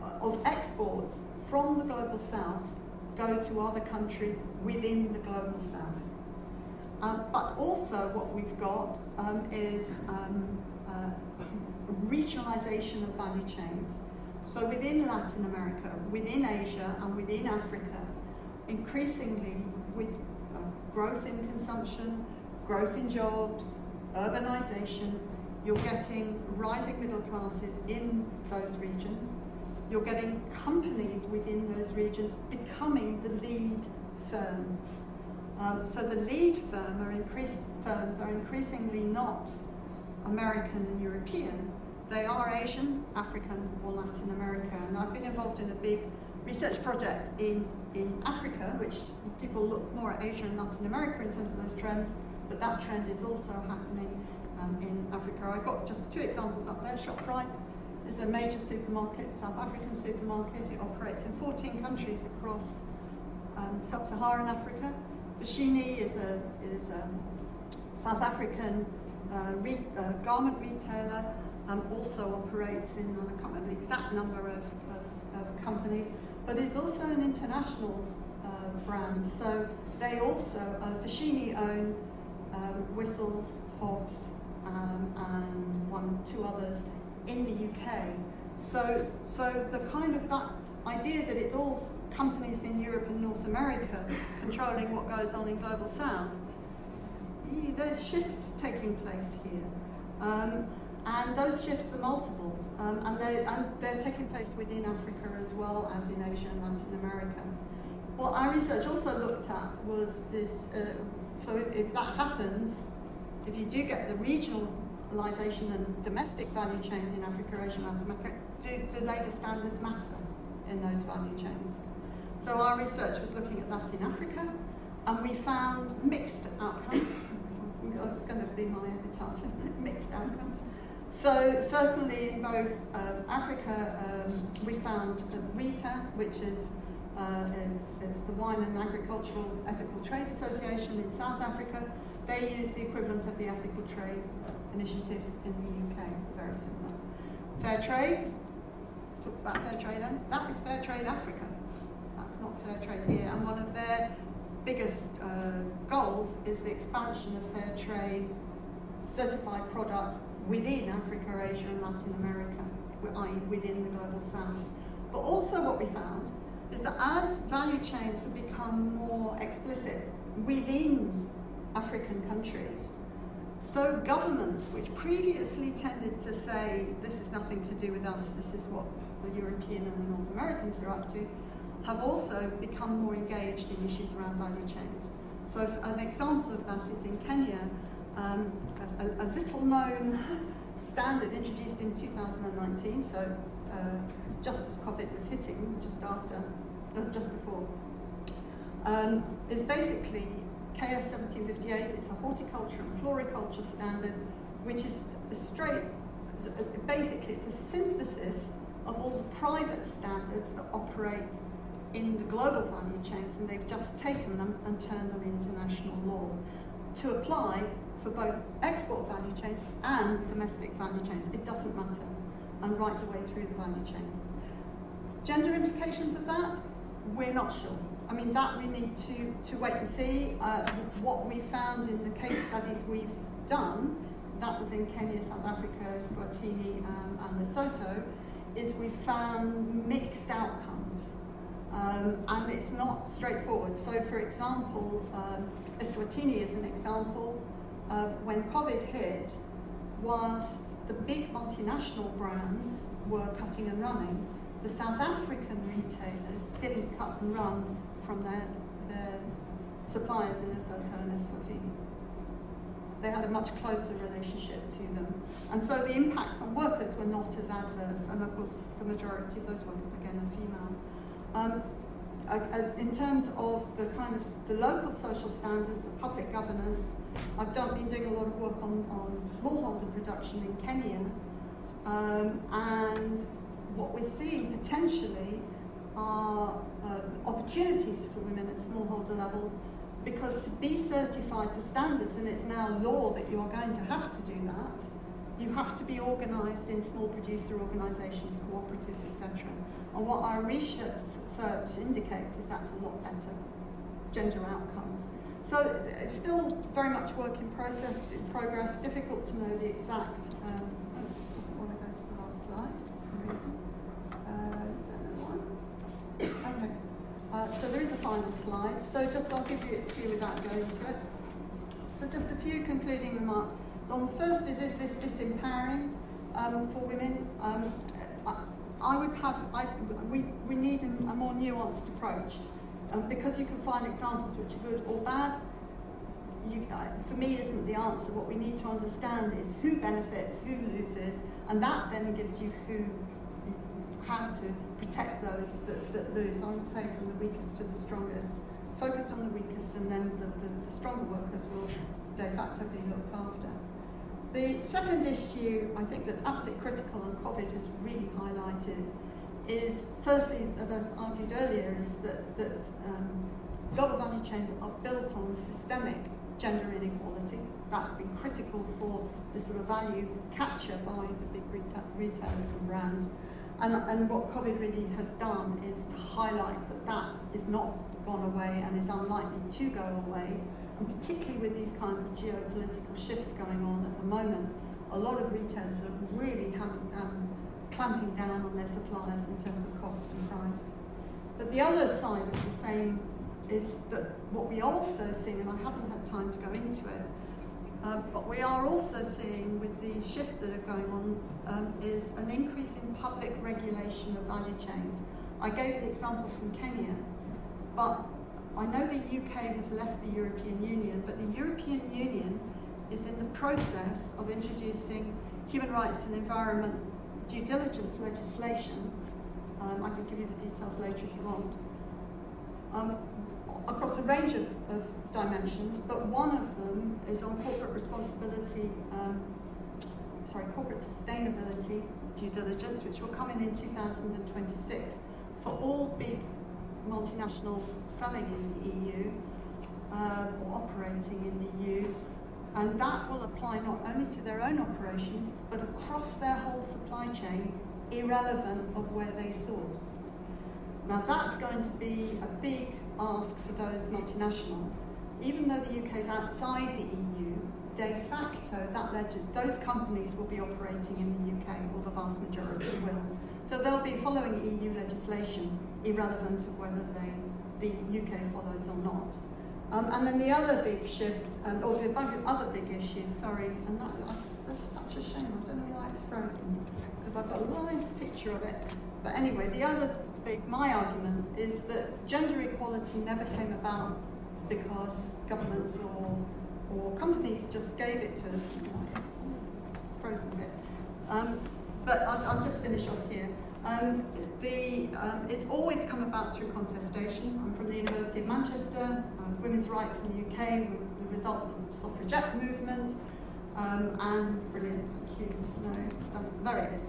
uh, of exports from the global south go to other countries within the global south. Um, but also what we've got um, is um, uh, regionalisation of value chains. So within Latin America, within Asia and within Africa, increasingly with growth in consumption, growth in jobs, urbanization, you're getting rising middle classes in those regions. You're getting companies within those regions becoming the lead firm. Um, so the lead firm are increased, firms are increasingly not American and European. They are Asian, African, or Latin America. And I've been involved in a big research project in, in Africa, which people look more at Asia and Latin America in terms of those trends, but that trend is also happening um, in Africa. I got just two examples up there. ShopRite is a major supermarket, South African supermarket. It operates in 14 countries across um, sub-Saharan Africa. Foschini is a, is a South African uh, re, uh, garment retailer, um, also operates in, I can't remember the exact number of, of, of companies, but is also an international uh, brand. So they also, uh, Foschini own um, Whistles, Hobbs, um, and one, two others in the UK. So, so the kind of that idea that it's all companies in Europe and North America controlling what goes on in Global South, there's shifts taking place here. Um, and those shifts are multiple, um, and, they, and they're taking place within Africa as well as in Asia and Latin America. What our research also looked at was this, uh, so if, if that happens, if you do get the regionalisation and domestic value chains in Africa, Asia, Latin America, do, do labour standards matter in those value chains? So our research was looking at that in Africa, and we found mixed outcomes. <coughs> That's going to be my epitaph, isn't it? Mixed outcomes. So certainly in both um, Africa, um, we found WIETA, which is, uh, is, is, the Wine and Agricultural Ethical Trade Association in South Africa. They use the equivalent of the Ethical Trade Initiative in the UK, very similar. Fair trade, talks about fair trade, that is fair trade Africa. That's not fair trade here. And one of their biggest uh, goals is the expansion of fair trade certified products within Africa, Asia and Latin America, i.e. within the Global South. But also what we found is that as value chains have become more explicit within African countries, so governments, which previously tended to say, this is nothing to do with us, this is what the European and the North Americans are up to, have also become more engaged in issues around value chains. So an example of that is in Kenya, um, a, a, little known standard introduced in 2019, so uh, just as COVID was hitting, just after, just before, um, is basically KS 1758. It's a horticulture and floriculture standard, which is straight, basically it's a synthesis of all the private standards that operate in the global value chains, and they've just taken them and turned them into national law to apply for both export value chains and domestic value chains. It doesn't matter, and right the way through the value chain. Gender implications of that, we're not sure. I mean, that we need to, to wait and see. Uh, what we found in the case studies we've done, that was in Kenya, South Africa, Eswatini, um, and Lesotho, is we found mixed outcomes. Um, and it's not straightforward. So, for example, um, Eswatini is an example. Uh, when COVID hit, whilst the big multinational brands were cutting and running, the South African retailers didn't cut and run from their, their suppliers in Lesotho and Eswatini. They had a much closer relationship to them. And so the impacts on workers were not as adverse. And of course, the majority of those workers, again, are female. Um, in terms of the kind of the local social standards, the public governance, I've done, been doing a lot of work on, on smallholder production in Kenya. Um, and what we're seeing potentially are uh, opportunities for women at smallholder level because to be certified for standards, and it's now law that you are going to have to do that, you have to be organised in small producer organisations, cooperatives, etc. And what our research indicates is that's a lot better gender outcomes. So it's still very much work in process, in progress, difficult to know the exact. Um, oh, doesn't want to go to the last slide for some reason. Uh, don't know why. Okay. Uh, so there is a final slide. So just I'll give it to you without going into it. So just a few concluding remarks. On the first is, is this disempowering um, for women? Um, I, would have, I, we, we need a, a more nuanced approach. Um, because you can find examples which are good or bad, you, uh, for me isn't the answer. What we need to understand is who benefits, who loses, and that then gives you who, how to protect those that, that lose. I would say from the weakest to the strongest. Focused on the weakest, and then the, the, the stronger workers will de facto be looked after. The second issue I think that's absolutely critical and COVID has really highlighted is firstly, as I argued earlier, is that, that um, value chains are built on systemic gender inequality. That's been critical for the sort of value capture by the big retailers and brands. And, and what COVID really has done is to highlight that that is not gone away and is unlikely to go away and particularly with these kinds of geopolitical shifts going on at the moment, a lot of retailers are really having, um, clamping down on their suppliers in terms of cost and price. But the other side of the same is that what we are also seeing, and I haven't had time to go into it, but we are also seeing with the shifts that are going on um, is an increase in public regulation of value chains. I gave the example from Kenya, but I know the UK has left the European Union, but the European Union is in the process of introducing human rights and environment due diligence legislation. Um, I can give you the details later if you want. Um, across a range of, of, dimensions, but one of them is on corporate responsibility, um, sorry, corporate sustainability due diligence, which will come in in 2026 for all big multinationals selling in the EU um, or operating in the EU, and that will apply not only to their own operations, but across their whole supply chain, irrelevant of where they source. Now that's going to be a big ask for those multinationals. Even though the UK is outside the EU, de facto, that legend, those companies will be operating in the UK, or the vast majority will. So they'll be following EU legislation irrelevant of whether they, the UK follows or not. Um, and then the other big shift, um, or the other big issue, sorry, and that, that's such a shame, I don't know why it's frozen, because I've got a nice picture of it. But anyway, the other big, my argument is that gender equality never came about because governments or, or companies just gave it to us. It's frozen a bit. Um, but I'll, I'll just finish off here. Um, the, um, it's always come about through contestation. I'm from the University of Manchester, uh, women's rights in the UK, the result of the suffragette movement, um, and brilliant, thank you. No, um, there it is,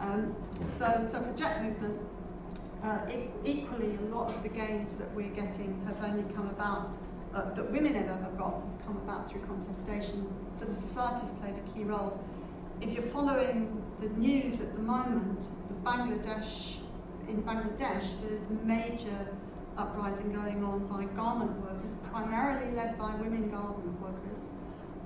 um, so suffragette movement, uh, e equally a lot of the gains that we're getting have only come about uh, that women have ever got have come about through contestation. So the society's played a key role. If you're following the news at the moment, Bangladesh in Bangladesh, there's a major uprising going on by garment workers, primarily led by women garment workers,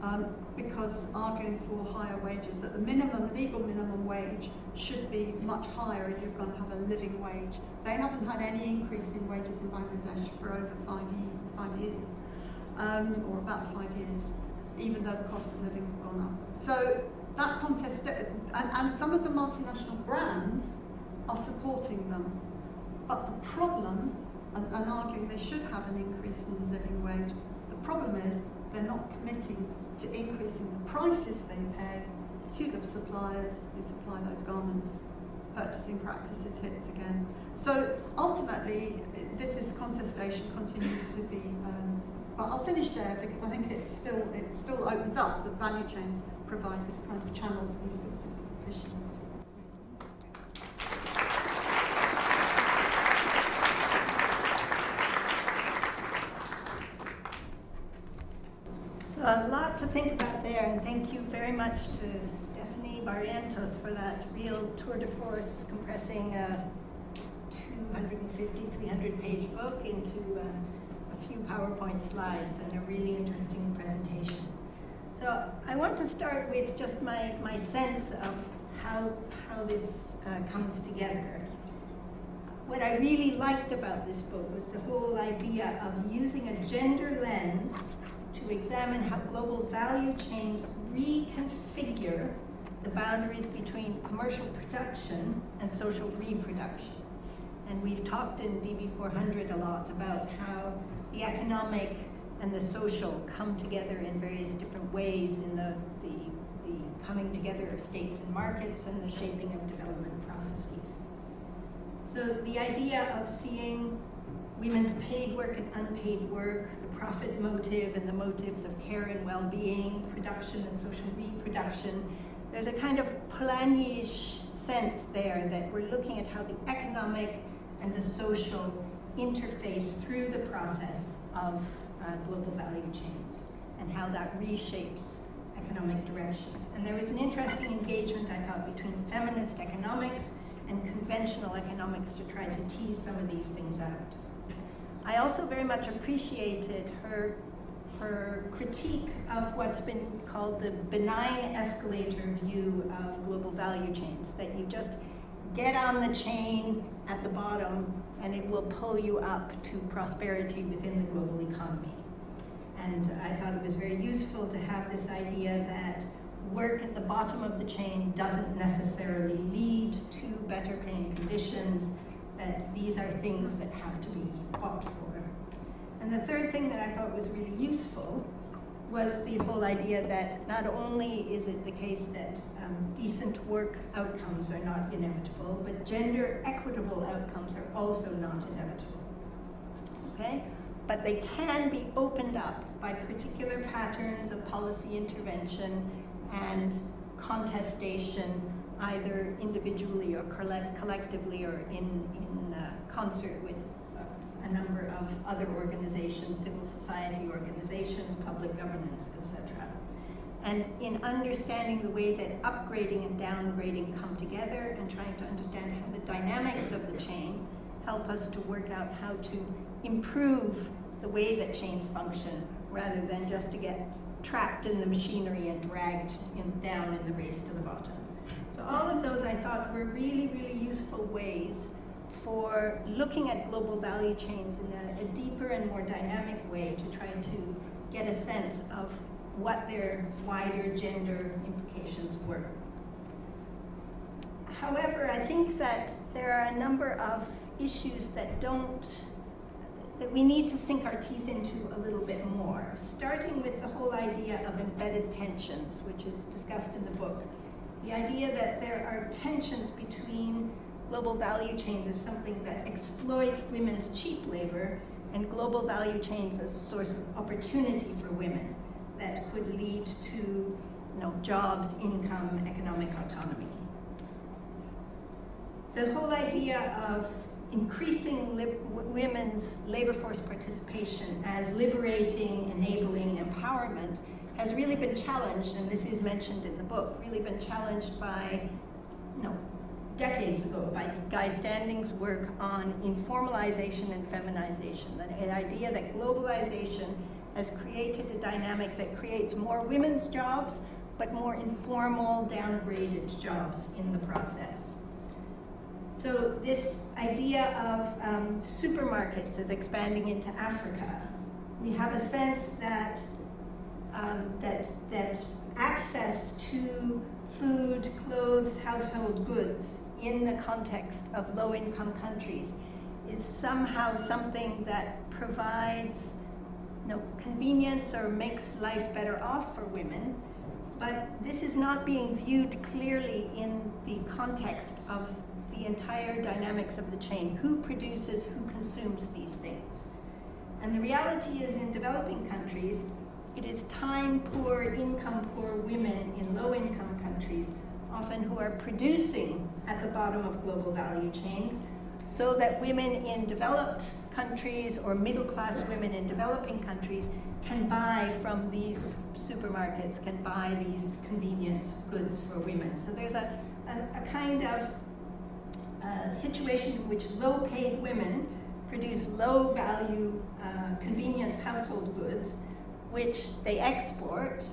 um, because arguing for higher wages, that the minimum, legal minimum wage should be much higher if you're going to have a living wage. They haven't had any increase in wages in Bangladesh for over five, five years, um, or about five years, even though the cost of living has gone up. So that contest, and, and some of the multinational brands are supporting them. But the problem, and, and arguing they should have an increase in the living wage, the problem is they're not committing to increasing the prices they pay to the suppliers who supply those garments. Purchasing practices hits again. So ultimately, this is contestation continues to be. Um, but I'll finish there because I think it still it still opens up the value chains provide this kind of channel for these sorts of issues. So a lot to think about there, and thank you very much to Stephanie Barrientos for that real tour de force, compressing a 250, 300 page book into uh, a few PowerPoint slides and a really interesting presentation. So I want to start with just my, my sense of how, how this uh, comes together. What I really liked about this book was the whole idea of using a gender lens to examine how global value chains reconfigure the boundaries between commercial production and social reproduction. And we've talked in DV400 a lot about how the economic and the social come together in various different ways in the, the, the coming together of states and markets and the shaping of development processes. So the idea of seeing women's paid work and unpaid work, the profit motive and the motives of care and well-being, production and social reproduction, there's a kind of Polanyiish sense there that we're looking at how the economic and the social interface through the process of uh, global value chains and how that reshapes economic directions. And there was an interesting engagement, I thought, between feminist economics and conventional economics to try to tease some of these things out. I also very much appreciated her, her critique of what's been called the benign escalator view of global value chains, that you just get on the chain at the bottom and it will pull you up to prosperity within the global economy. And I thought it was very useful to have this idea that work at the bottom of the chain doesn't necessarily lead to better paying conditions, that these are things that have to be fought for. And the third thing that I thought was really useful was the whole idea that not only is it the case that um, decent work outcomes are not inevitable, but gender equitable outcomes are also not inevitable. Okay? But they can be opened up by particular patterns of policy intervention and contestation, either individually or collectively or in, in uh, concert with a number of other organizations, civil society organizations, public governance, etc. And in understanding the way that upgrading and downgrading come together and trying to understand how the dynamics of the chain help us to work out how to improve the way that chains function rather than just to get trapped in the machinery and dragged in, down in the race to the bottom. So all of those I thought were really, really useful ways for looking at global value chains in a, a, deeper and more dynamic way to try to get a sense of what their wider gender implications were. However, I think that there are a number of issues that don't, that we need to sink our teeth into a little bit more, starting with the whole idea of embedded tensions, which is discussed in the book. The idea that there are tensions between global value chains as something that exploit women's cheap labor and global value chains as a source of opportunity for women that could lead to you know, jobs, income, economic autonomy. The whole idea of increasing women's labor force participation as liberating, enabling empowerment has really been challenged, and this is mentioned in the book, really been challenged by, you know, decades ago by Guy Standing's work on informalization and feminization, the idea that globalization has created a dynamic that creates more women's jobs, but more informal, downgraded jobs in the process. So this idea of um, supermarkets is expanding into Africa. We have a sense that, um, that, that access to food, clothes, household goods in the context of low-income countries is somehow something that provides you know, convenience or makes life better off for women, but this is not being viewed clearly in the context of the entire dynamics of the chain. Who produces, who consumes these things? And the reality is in developing countries, it is time poor, income poor women in low income countries, often who are producing at the bottom of global value chains, so that women in developed countries or middle class women in developing countries can buy from these supermarkets, can buy these convenience goods for women. So there's a, a, a kind of uh, situation in which low paid women produce low value uh, convenience household goods, which they export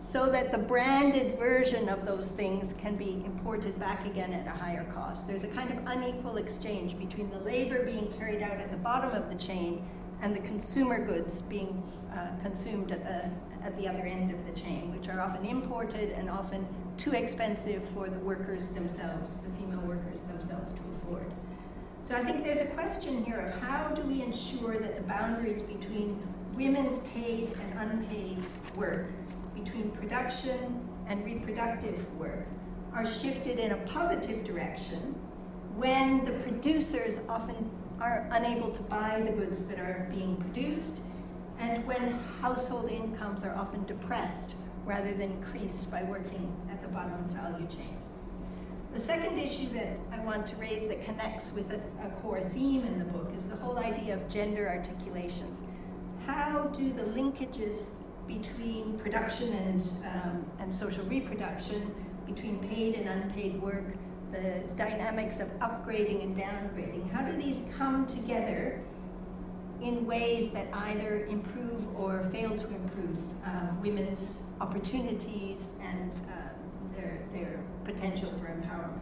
so that the branded version of those things can be imported back again at a higher cost. There's a kind of unequal exchange between the labor being carried out at the bottom of the chain and the consumer goods being uh, consumed at the, at the other end of the chain, which are often imported and often too expensive for the workers themselves, the female workers themselves to afford. So I think there's a question here of how do we ensure that the boundaries between women's paid and unpaid work between production and reproductive work are shifted in a positive direction when the producers often are unable to buy the goods that are being produced and when household incomes are often depressed rather than increased by working bottom value chains. The second issue that I want to raise that connects with a, a core theme in the book is the whole idea of gender articulations. How do the linkages between production and, um, and social reproduction, between paid and unpaid work, the dynamics of upgrading and downgrading. How do these come together in ways that either improve or fail to improve um, women's opportunities and uh, their, their potential for empowerment?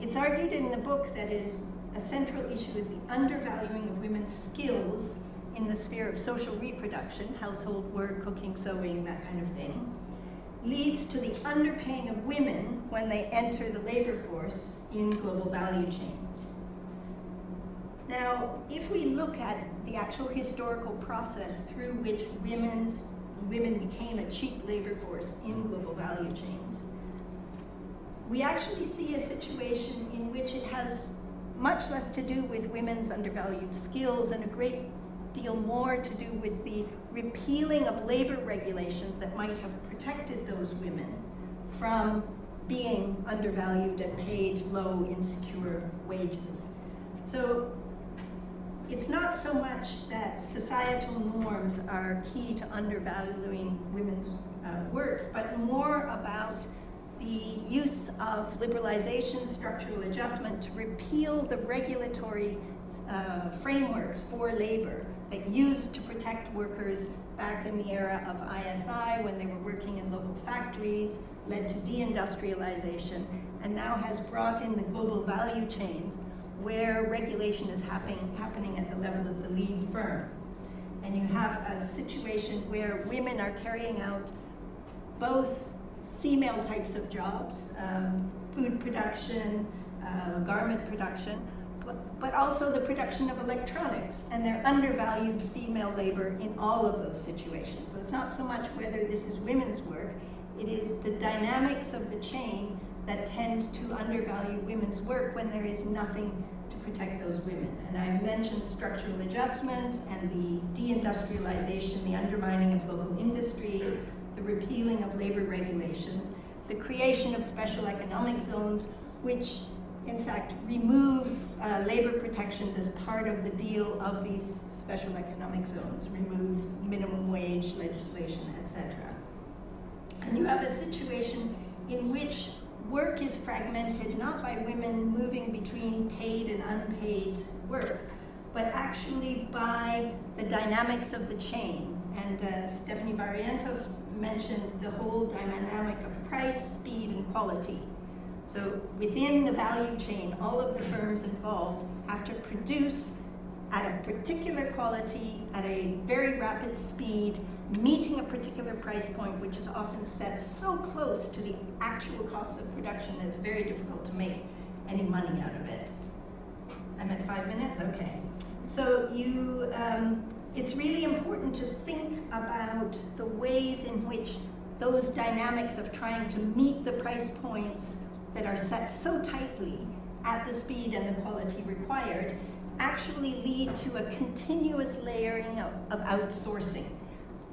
It's argued in the book that is a central issue is the undervaluing of women's skills in the sphere of social reproduction, household work, cooking, sewing, that kind of thing, leads to the underpaying of women when they enter the labor force in global value chains. Now, if we look at the actual historical process through which women's, women became a cheap labor force in global value chains, we actually see a situation in which it has much less to do with women's undervalued skills and a great deal more to do with the repealing of labor regulations that might have protected those women from being undervalued and paid low, insecure wages. So it's not so much that societal norms are key to undervaluing women's uh, work, but more about the use of liberalization, structural adjustment to repeal the regulatory uh, frameworks for labor that used to protect workers back in the era of ISI when they were working in local factories, led to deindustrialization, and now has brought in the global value chains where regulation is happening, happening at the level of the lead firm. And you have a situation where women are carrying out both female types of jobs, um, food production, uh, garment production, but also the production of electronics, and they're undervalued female labor in all of those situations. So it's not so much whether this is women's work, it is the dynamics of the chain that tend to undervalue women's work when there is nothing to protect those women. And I mentioned structural adjustment and the deindustrialization, the undermining of local industry, the repealing of labor regulations, the creation of special economic zones, which in fact, remove uh, labor protections as part of the deal of these special economic zones, remove minimum wage legislation, etc. And you have a situation in which work is fragmented not by women moving between paid and unpaid work, but actually by the dynamics of the chain. And uh, Stephanie Barrientos mentioned the whole dynamic of price, speed, and quality. So within the value chain, all of the firms involved have to produce at a particular quality, at a very rapid speed, meeting a particular price point, which is often set so close to the actual cost of production that it's very difficult to make any money out of it. I'm at five minutes? Okay. So you, um, it's really important to think about the ways in which those dynamics of trying to meet the price points that are set so tightly at the speed and the quality required actually lead to a continuous layering of, of outsourcing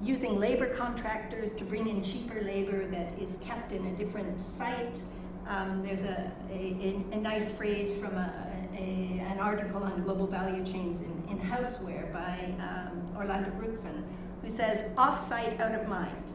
using labor contractors to bring in cheaper labor that is kept in a different site. Um, there's a, a, a, nice phrase from a, a, an article on global value chains in, in Houseware by um, Orlando Brugman, who says, off-site, out of mind.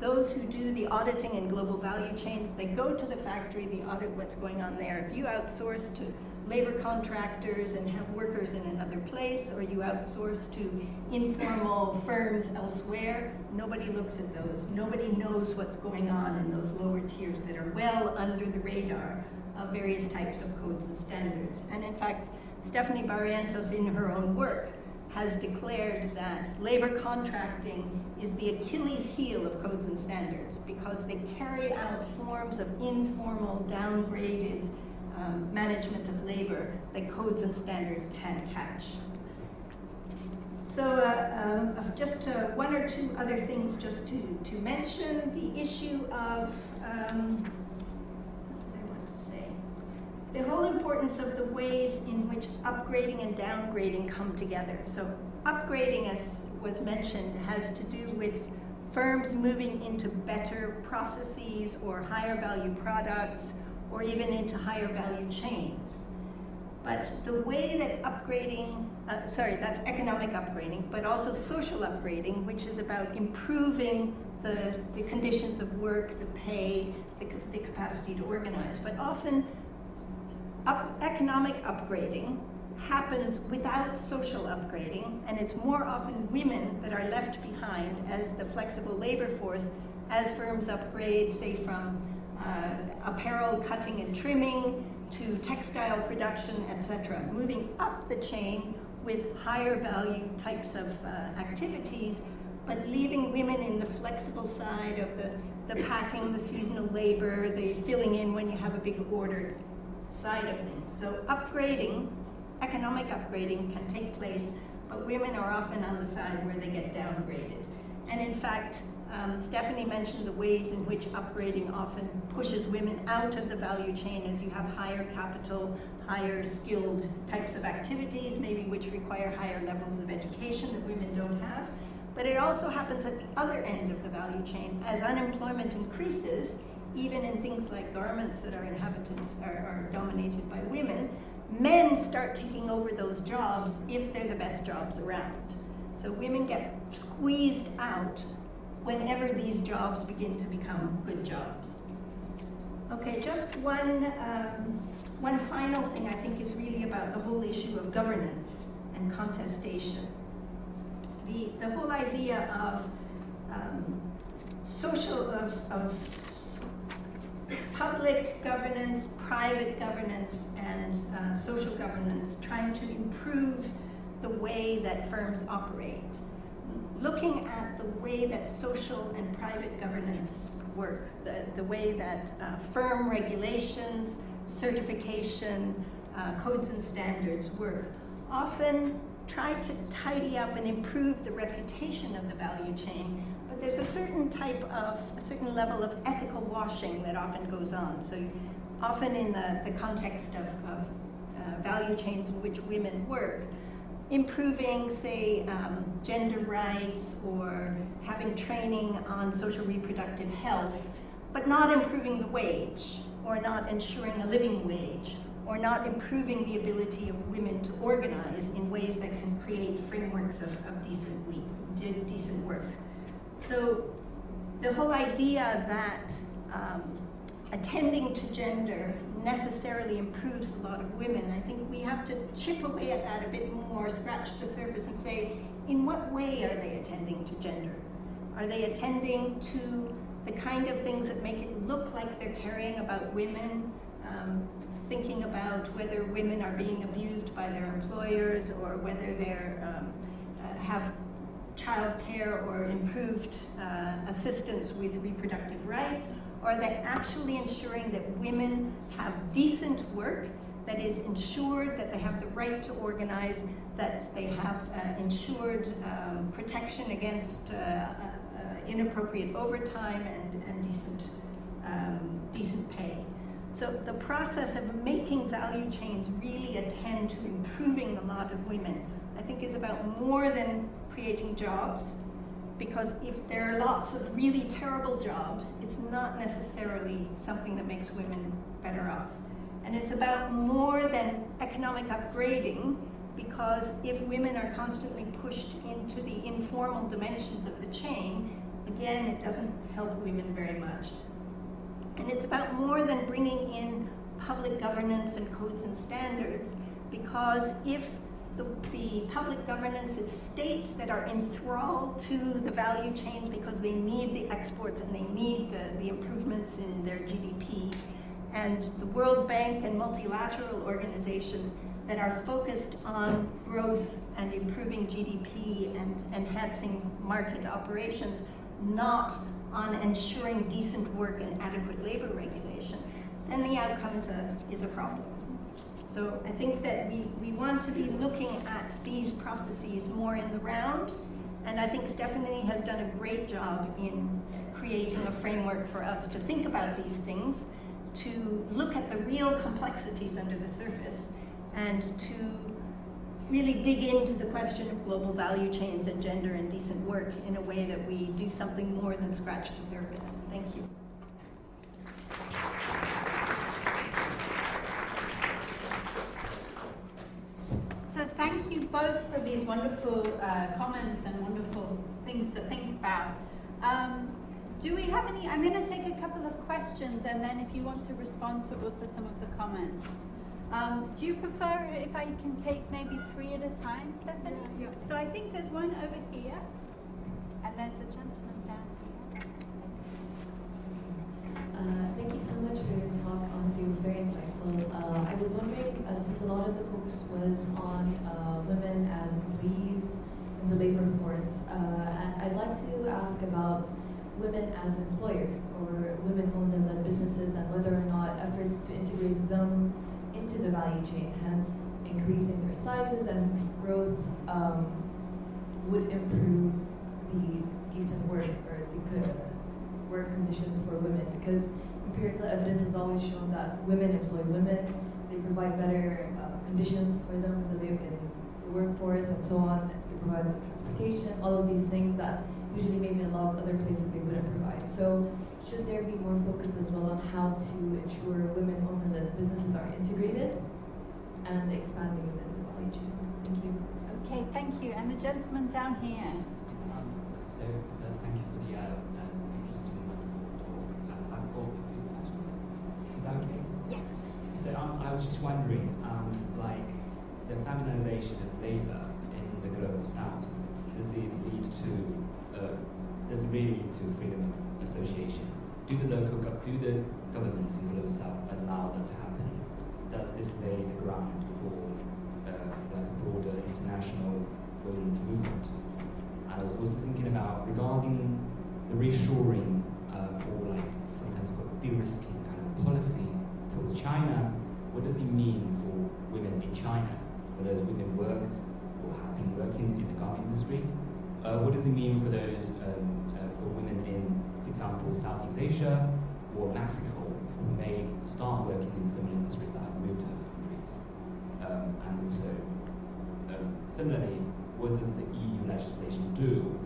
Those who do the auditing in global value chains, they go to the factory, they audit what's going on there. If you outsource to labor contractors and have workers in another place, or you outsource to informal firms elsewhere, nobody looks at those. Nobody knows what's going on in those lower tiers that are well under the radar of various types of codes and standards. And in fact, Stephanie Barrientos in her own work has declared that labor contracting is the Achilles heel of codes and standards because they carry out forms of informal, downgraded um, management of labor that codes and standards can't catch. So uh, um, just uh, one or two other things just to, to mention. The issue of, um, what did I want to say? The whole importance of the ways in which upgrading and downgrading come together. So upgrading, as was mentioned, has to do with firms moving into better processes or higher value products or even into higher value chains. But the way that upgrading, uh, sorry, that's economic upgrading, but also social upgrading, which is about improving the, the conditions of work, the pay, the, the capacity to organize. But often, up, economic upgrading happens without social upgrading, and it's more often women that are left behind as the flexible labor force as firms upgrade, say, from uh, apparel cutting and trimming to textile production, etc., moving up the chain with higher value types of uh, activities, but leaving women in the flexible side of the, the packing, the seasonal labor, the filling in when you have a big order side of things. So upgrading, economic upgrading can take place, but women are often on the side where they get downgraded. And in fact, um, Stephanie mentioned the ways in which upgrading often pushes women out of the value chain as you have higher capital, higher skilled types of activities, maybe which require higher levels of education that women don't have. But it also happens at the other end of the value chain. As unemployment increases, even in things like garments that are inhabited are, are dominated by women, men start taking over those jobs if they're the best jobs around. So women get squeezed out whenever these jobs begin to become good jobs. Okay, just one, um, one final thing I think is really about the whole issue of governance and contestation. The, the whole idea of um, social, of, of public governance, private governance, and uh, social governance, trying to improve the way that firms operate. Looking at the way that social and private governance work, the, the way that uh, firm regulations, certification, uh, codes and standards work, often try to tidy up and improve the reputation of the value chain, but there's a certain type of, a certain level of ethical washing that often goes on. So often in the, the context of, of uh, value chains in which women work, improving, say, um, gender rights or having training on social reproductive health, but not improving the wage or not ensuring a living wage or not improving the ability of women to organize in ways that can create frameworks of, of decent, week, decent work. So the whole idea that um, attending to gender necessarily improves a lot of women, I think we have to chip away at that a bit more, scratch the surface and say, in what way are they attending to gender? Are they attending to the kind of things that make it look like they're caring about women, um, thinking about whether women are being abused by their employers or whether they um, uh, have childcare or improved uh, assistance with reproductive rights, or are they actually ensuring that women have decent work that is ensured that they have the right to organize, that they have uh, ensured um, protection against uh, uh, inappropriate overtime and, and decent, um, decent pay. So the process of making value chains really attend to improving the lot of women, I think is about more than creating jobs, because if there are lots of really terrible jobs, it's not necessarily something that makes women better off. And it's about more than economic upgrading, because if women are constantly pushed into the informal dimensions of the chain, again, it doesn't help women very much. And it's about more than bringing in public governance and codes and standards, because if the, the, public governance is states that are enthralled to the value chains because they need the exports and they need the, the improvements in their GDP, and the World Bank and multilateral organizations that are focused on growth and improving GDP and enhancing market operations not on ensuring decent work and adequate labor regulation, then the outcome is a, is a problem. So I think that we, we want to be looking at these processes more in the round, and I think Stephanie has done a great job in creating a framework for us to think about these things, to look at the real complexities under the surface, and to really dig into the question of global value chains and gender and decent work in a way that we do something more than scratch the surface. Thank you. So thank you both for these wonderful uh, comments and wonderful things to think about. Um, do we have any, I'm going to take a couple of questions and then if you want to respond to also some of the comments. Um, do you prefer if I can take maybe three at a time, Stephanie? Yeah. So I think there's one over here, and then there's a gentleman down here. Uh, thank you so much for your talk. Honestly, it was very insightful. Uh, I was wondering, uh, since a lot of the focus was on uh, women as employees in the labor force, uh, I'd like to ask about women as employers or women-owned and led businesses and whether or not efforts to integrate them into the value chain, hence increasing their sizes and growth um, would improve the decent work or the good work conditions for women because empirical evidence has always shown that women employ women, they provide better uh, conditions for them to live in the workforce and so on, they provide transportation, all of these things that usually maybe in a lot of other places they wouldn't provide. So should there be more focus as well on how to ensure women-owned and businesses are integrated and expanding within the value chain? Thank you. Okay, thank you. And the gentleman down here. Um, so, uh, thank you for the uh, uh, interesting and wonderful talk. I've got a few questions. Is that okay? Yes. So, um, I was just wondering, um, like, the feminization of labor in the global south, does it lead to, uh, does it really lead to freedom of association? do the local, do the governments in the Global South allow that to happen? Does this lay the ground for uh, like a broader international women's movement? And I was also thinking about regarding the reshoring uh, or like sometimes called de-risking policy towards China. What does it mean for women in China? For those women worked or have been working in the garment industry? Uh, what does it mean for those um, uh, for women in for example, Southeast Asia or Mexico, who may start working in similar industries that have moved to those countries. Um, and also, um, similarly, what does the EU legislation do?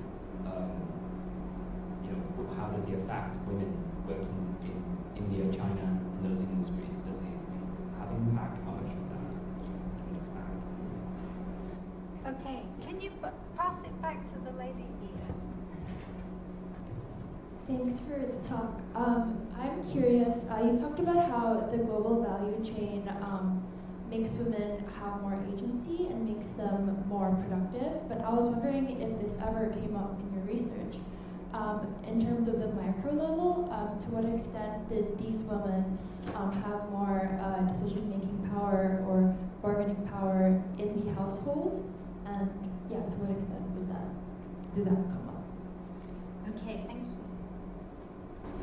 Um, you know, how does it affect women working in India, China, in those industries? Does it have impact, how much of that can expand? Okay, can you p- pass it back to the lady here? Thanks for the talk. Um, I'm curious, uh, you talked about how the global value chain um, makes women have more agency and makes them more productive, but I was wondering if this ever came up in your research. Um, in terms of the micro level, um, to what extent did these women um, have more uh, decision making power or bargaining power in the household? And yeah, to what extent was that, did that come up? Okay, thank you.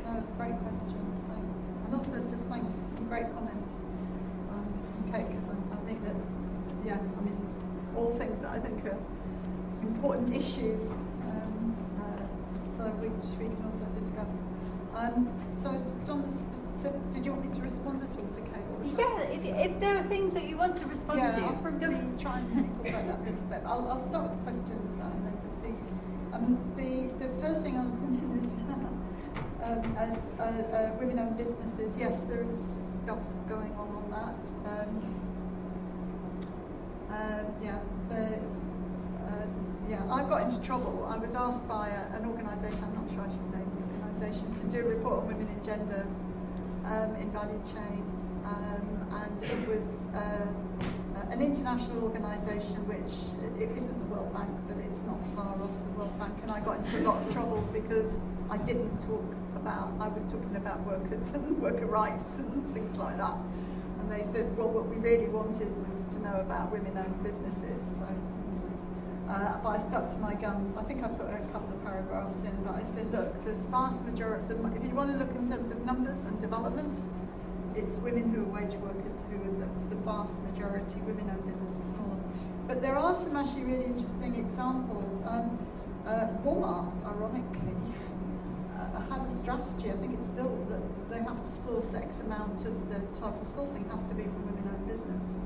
No, great questions, thanks. And also just thanks for some great comments um, Kate, because I, I think that, yeah, I mean, all things that I think are important issues, uh, so which we can also discuss. Um, so just on the specific, did you want me to respond at all to Kate? Or Yeah, if, if there are things that you want to respond yeah, to. I'll probably try and <laughs> incorporate that a little bit. I'll, I'll start with the questions now and then to see. Um, the, the first thing on women is um, as uh, uh, women-owned businesses, yes, there is stuff going on on that. Um, um, yeah, the, uh, yeah, I got into trouble. I was asked by a, an organisation, I'm not sure I should name the organisation, to do a report on women in gender um, in value chains, um, and it was uh, an international organisation which it isn't the World Bank, but it's not far off the World Bank, and I got into a lot of trouble because I didn't talk about, I was talking about workers <laughs> and worker rights and things like that. And they said, well, what we really wanted was to know about women-owned businesses. So, uh, but I stuck to my guns. I think I put a couple of paragraphs in, but I said, look, there's vast majority, if you want to look in terms of numbers and development, it's women who are wage workers who are the, the vast majority, women-owned businesses, smaller. But there are some actually really interesting examples. Um, uh, Walmart, ironically, uh, had a strategy. I think it's still that they have to source X amount of the of sourcing has to be from women-owned business.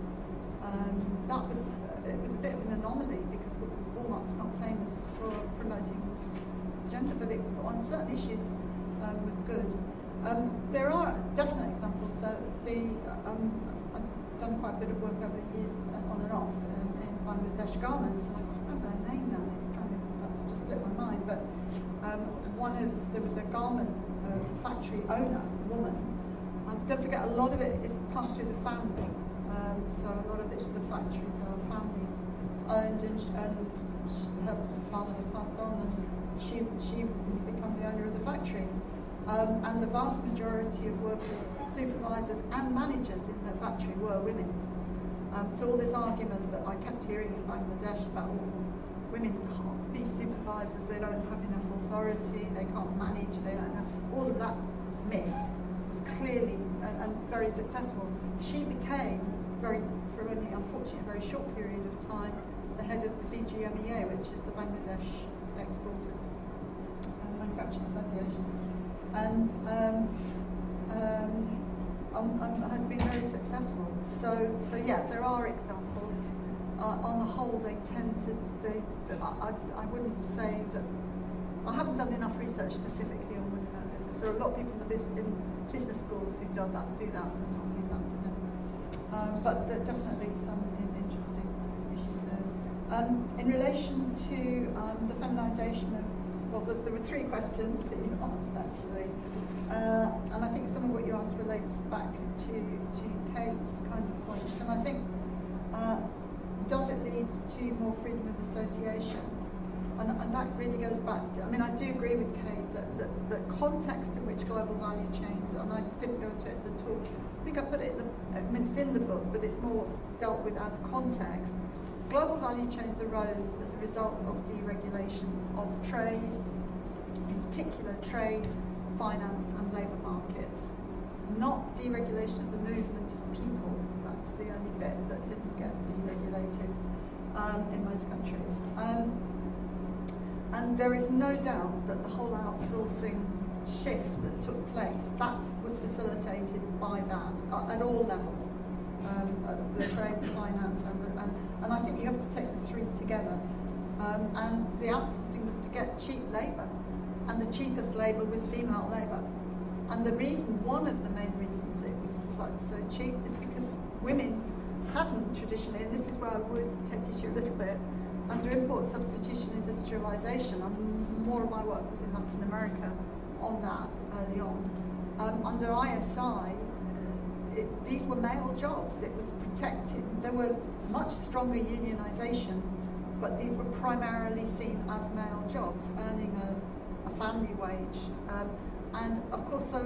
Um, that was it was a bit of an anomaly because Walmart's not famous for promoting gender, but it, on certain issues um, was good. Um, there are definite examples. So the um, I've done quite a bit of work over the years uh, on and off in, in Bangladesh garments, and I can't remember her name now. It's trying to that's just slipped my mind, but um, one of there was a garment uh, factory owner, woman. Um, don't forget, a lot of it is passed through the family. Um, so a lot of it, the factories family and, and her father had passed on, and she she became the owner of the factory. Um, and the vast majority of workers, supervisors, and managers in her factory were women. Um, so all this argument that I kept hearing in Bangladesh about oh, women can't be supervisors, they don't have enough authority, they can't manage, they don't all of that myth was clearly and, and very successful. She became very, for only unfortunately a very short period of time, the head of the BGMEA, which is the Bangladesh Exporters and Manufacturers Association, and um, um, um, um, has been very successful. So, so yeah, there are examples. Uh, on the whole, they tend to. They, I, I wouldn't say that. I haven't done enough research specifically on women-owned business. There are a lot of people in the business, in business schools who do that, do that, and I'll leave that to them. Um, but there are definitely some interesting issues there. Um, in relation to um, the feminisation of, well, the, there were three questions that you <laughs> asked actually. Uh, and I think some of what you asked relates back to, to Kate's kinds of points. And I think, uh, does it lead to more freedom of association? And, and that really goes back to, I mean, I do agree with Kate that, that the context in which global value chains, and I didn't go into it talk, I think I put it in the, I mean, it's in the book, but it's more dealt with as context. Global value chains arose as a result of deregulation of trade, in particular trade, finance and labour markets, not deregulation of the movement of people. That's the only bit that didn't get deregulated um, in most countries. Um, and there is no doubt that the whole outsourcing shift that took place, that was facilitated by that at all levels. Um, the trade, the finance, and, the, and, and I think you have to take the three together. Um, and the outsourcing was to get cheap labour, and the cheapest labour was female labour. And the reason, one of the main reasons it was so, so cheap is because women hadn't traditionally, and this is where I would take issue a little bit, under import substitution industrialisation, and more of my work was in Latin America on that early on. Um, under ISI, it, these were male jobs. It was protected. There were much stronger unionization, but these were primarily seen as male jobs, earning a, a family wage. Um, and of course, so,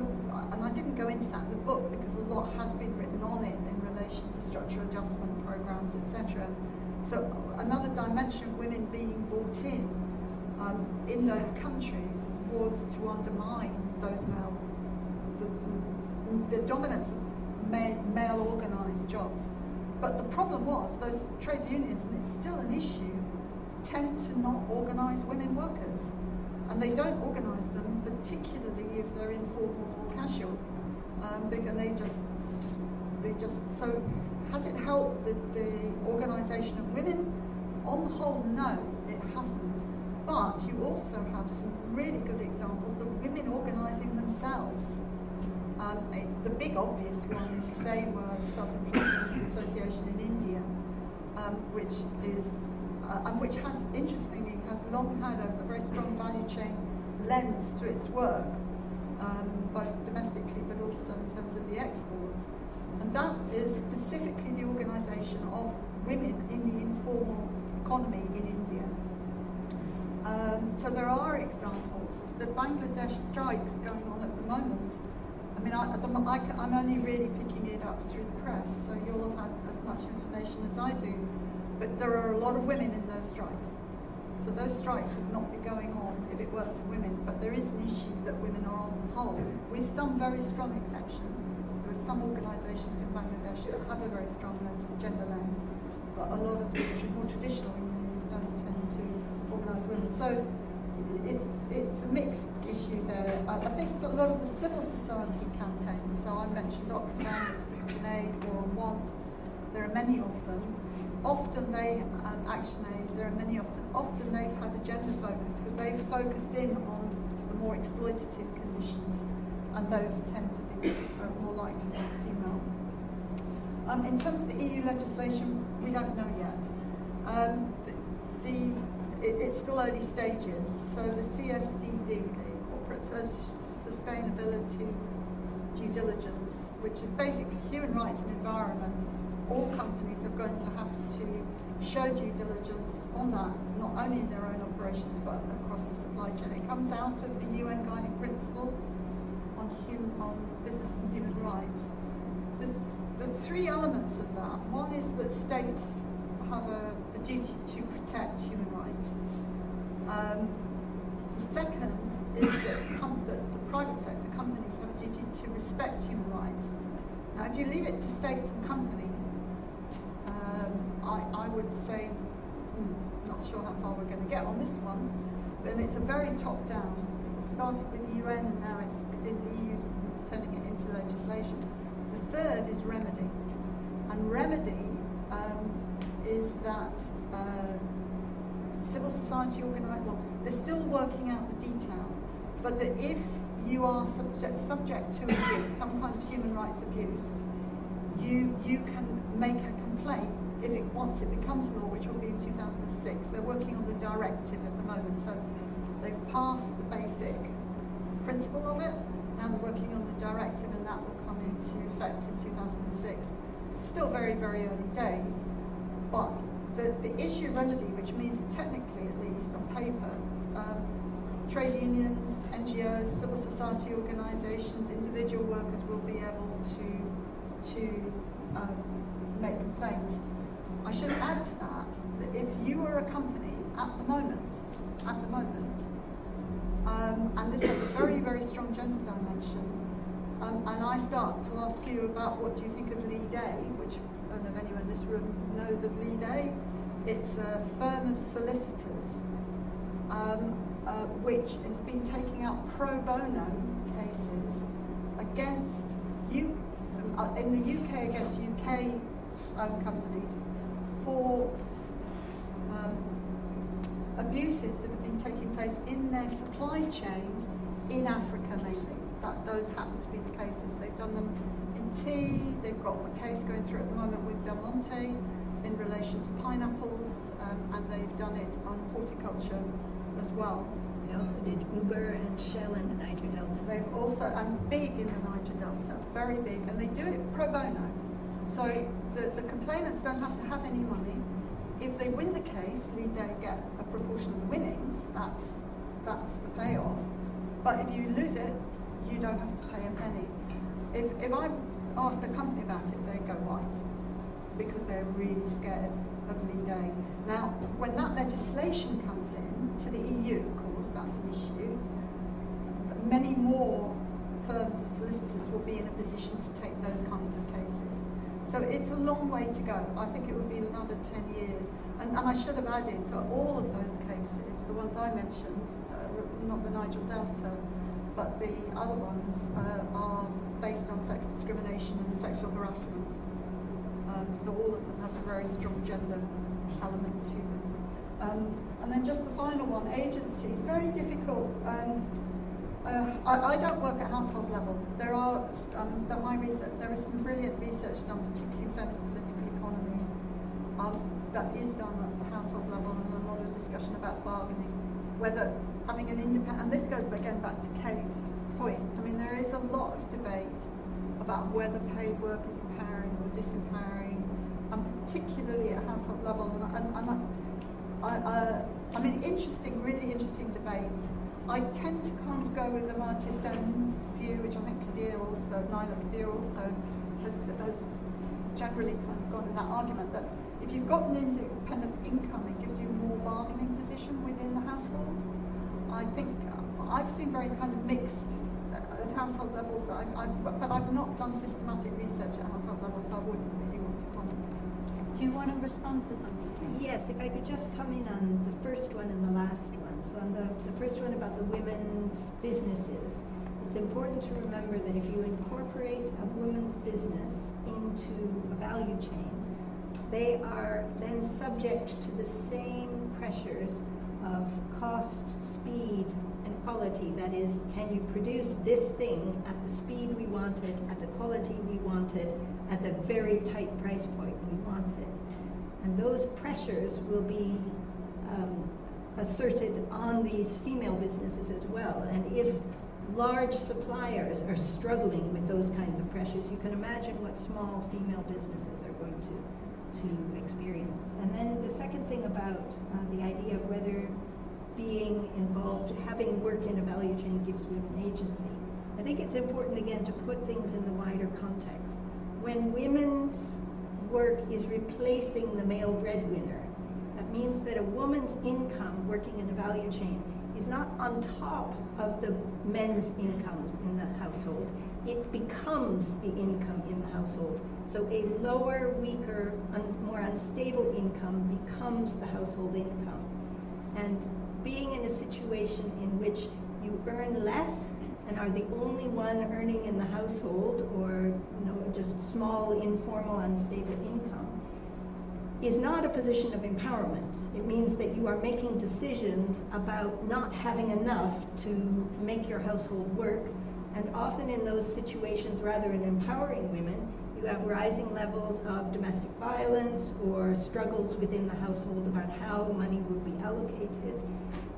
and I didn't go into that in the book because a lot has been written on it in relation to structural adjustment programs, etc. So another dimension of women being brought in um, in those countries was to undermine those male, the, the dominance of male, male organised jobs. But the problem was those trade unions, and it's still an issue, tend to not organise women workers. And they don't organise them, particularly if they're informal or casual. Um, because they just, just, they just, so has it helped the, the organisation of women? On the whole, no. But you also have some really good examples of women organising themselves. Um, it, the big obvious one is SEWA, the Self-Employed Association in India, um, which is, uh, and which has, interestingly, has long had a, a, very strong value chain lens to its work, um, both domestically but also in terms of the exports. And that is specifically the organisation of women in the informal economy in India. Um, so there are examples. The Bangladesh strikes going on at the moment. I mean, I, am only really picking it up through the press, so you'll have had as much information as I do. But there are a lot of women in those strikes. So those strikes would not be going on if it weren't for women. But there is an issue that women are on the whole, with some very strong exceptions. There are some organisations in Bangladesh that have a very strong gender lens, but a lot of the more traditional unions don't tend to organise women. So it's it's a mixed issue there. I, I think a lot of the civil society campaigns. So I mentioned Oxfam, there's Christian Aid, War on Want. There are many of them. Often they, um, Action Aid, there are many of them. Often they've had a gender focus because they've focused in on the more exploitative conditions, and those tend to be uh, more likely female. Um, in terms of the EU legislation, we don't know yet. Um, the, the it, it's still early stages. So the CSDD, the Corporate Sustainability Due Diligence, which is basically human rights and environment, all companies are going to have to show due diligence on that, not only in their own operations but across the supply chain. It comes out of the UN Guiding Principles on, human, on business and human rights. There's, there's three elements of that. One is that states have a, a duty to protect human rights. Um, the second is that, that the private sector companies have a duty to respect human rights. Now, if you leave it to states and companies, um, I, I would say, hmm, not sure how far we're going to get on this one, but it's a very top-down. It started with the UN and now it's in the EU turning it into legislation. The third is remedy. And remedy um, is that uh, civil society organisation, well, they're still working out the detail, but that if you are subject, subject to abuse, some kind of human rights abuse, you, you can make a complaint if it once it becomes law, which will be in 2006. They're working on the directive at the moment, so they've passed the basic principle of it. Now they're working on the directive, and that will come into effect in 2006. It's still very, very early days, but the, the issue remedy, which means technically at least on paper, um, trade unions, NGOs, civil society organisations, individual workers will be able to, to um, make complaints. I should add to that that if you are a company at the moment, at the moment, um, and this has a very, very strong gender dimension, um, and I start to ask you about what do you think of Leigh Day, which don't know if anyone in this room knows of Leigh Day. It's a firm of solicitors um, uh, which has been taking out pro bono cases against you uh, in the UK against UK um, companies for um, abuses that have been taking place in their supply chains in Africa mainly. That those happen to be the cases. They've done them tea. They've got a case going through at the moment with Del Monte in relation to pineapples, um, and they've done it on horticulture as well. They also did Uber and Shell in the Niger Delta. They've also, and big in the Niger Delta, very big, and they do it pro bono. So the, the complainants don't have to have any money. If they win the case, they get a proportion of the winnings. That's, that's the payoff. But if you lose it, you don't have to pay a penny. If, if I asked the company about it, they'd go white because they're really scared of Leigh Day. Now, when that legislation comes in to the EU, of course, that's an issue, many more firms of solicitors will be in a position to take those kinds of cases. So it's a long way to go. I think it would be another 10 years. And, and I should have added, so all of those cases, the ones I mentioned, uh, not the Niger Delta, but the other ones uh, are based on sex discrimination and sexual harassment. Um, so all of them have a very strong gender element to them. Um, and then just the final one, agency, very difficult. Um, uh, I, I, don't work at household level. There are um, my research, there is some brilliant research done, particularly in feminist political economy, um, that is done at the household level, and a lot of discussion about bargaining, whether having an independent. And this goes again back to Kate's points. I mean, there is a lot of debate about whether paid work is empowering or disempowering, and particularly at household level. And, and, and I, I, I mean, interesting, really interesting debates I tend to kind of go with Amartya Sen's view, which I think Kabeer also, Naila Kabeer also has, has generally kind of gone in that argument that if you've got an independent income, it gives you more bargaining position within the household. I think I've seen very kind of mixed uh, at household levels, I, I, but I've not done systematic research at household levels, so I wouldn't really want to comment. Do you want to respond to something? Yes, if I could just come in on the first one and the last one. So on the, the first one about the women's businesses, it's important to remember that if you incorporate a woman's business into a value chain, they are then subject to the same pressures of cost, speed, and quality. That is, can you produce this thing at the speed we want it, at the quality we want it, at the very tight price point we want it? And those pressures will be um, asserted on these female businesses as well. And if large suppliers are struggling with those kinds of pressures, you can imagine what small female businesses are going to, to experience. And then the second thing about uh, the idea of whether being involved, having work in a value chain gives women agency. I think it's important again to put things in the wider context. When women's work is replacing the male breadwinner, that means that a woman's income working in a value chain is not on top of the men's incomes in the household. It becomes the income in the household. So a lower, weaker, un- more unstable income becomes the household income. And being in a situation in which you earn less and are the only one earning in the household or you know just small informal unstable income is not a position of empowerment. It means that you are making decisions about not having enough to make your household work. And often in those situations, rather than empowering women, you have rising levels of domestic violence or struggles within the household about how money would be allocated.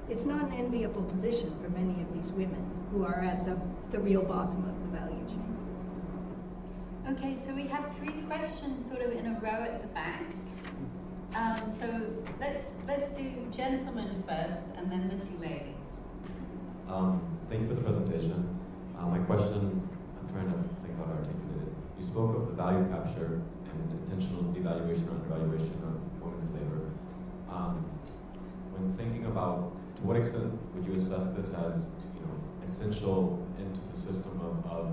It's not an enviable position for many of these women who are at the, the real bottom of the value chain. Okay, so we have three questions sort of in a row at the back. Um, so let's let's do gentlemen first, and then the two ladies. Um, thank you for the presentation. Uh, my question, I'm trying to think how to articulate it. You spoke of the value capture and intentional devaluation or undervaluation of women's labor. Um, when thinking about to what extent would you assess this as you know essential into the system of, of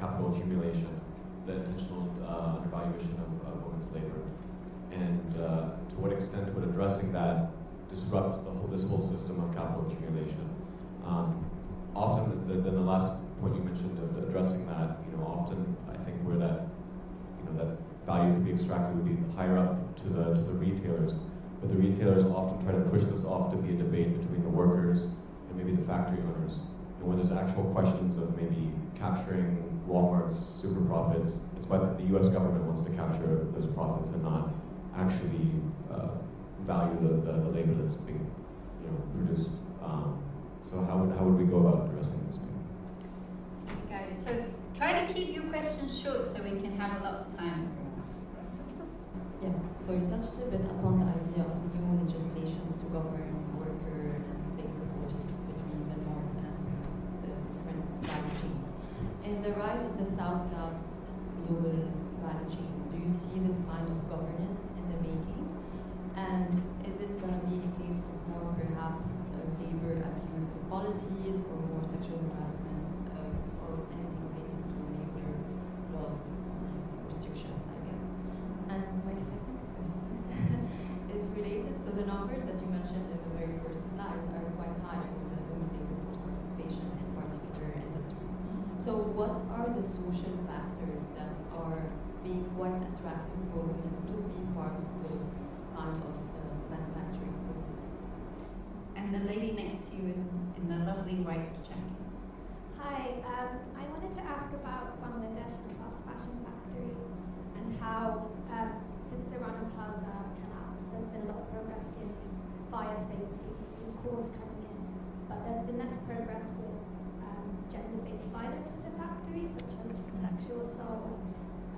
capital accumulation, the intentional uh, undervaluation of, of women's labor? and uh, to what extent would addressing that disrupt the whole, this whole system of capital accumulation? Um, often, the, the, the, last point you mentioned of addressing that, you know, often I think where that, you know, that value could be extracted would be higher up to the to the retailers, but the retailers often try to push this off to be a debate between the workers and maybe the factory owners, and when there's actual questions of maybe capturing Walmart's super profits. It's why the U.S. government wants to capture those profits and not actually uh, value the, the, the, labor that's being you know, produced. Um, so how would, how would we go about addressing this? Guys, so try to keep your questions short so we can have a lot of time. Yeah, so you touched a bit upon the idea of new legislations to govern worker and labor force between the north and the different value chains. In the rise of the South-South global value chains, do you see this kind of governance in the making? And is it going to be a case of more perhaps uh, labor abuse of policies or more sexual harassment uh, or anything related to labor laws restrictions? And my second question is related. So the numbers that you mentioned in the very first slides are quite high for the women labor force participation in particular industries. So what are the social factors that are being quite attractive for to be part of those kind of manufacturing processes? And the lady next to you in, in the lovely white jacket. Hi, um, I wanted to ask about Bangladesh and fast fashion factories and how um, since the Rana Plaza collapse, there's been a lot of progress in fire safety and calls coming in, but there's been less progress with um, gender-based violence in the factories, such as sexual assault,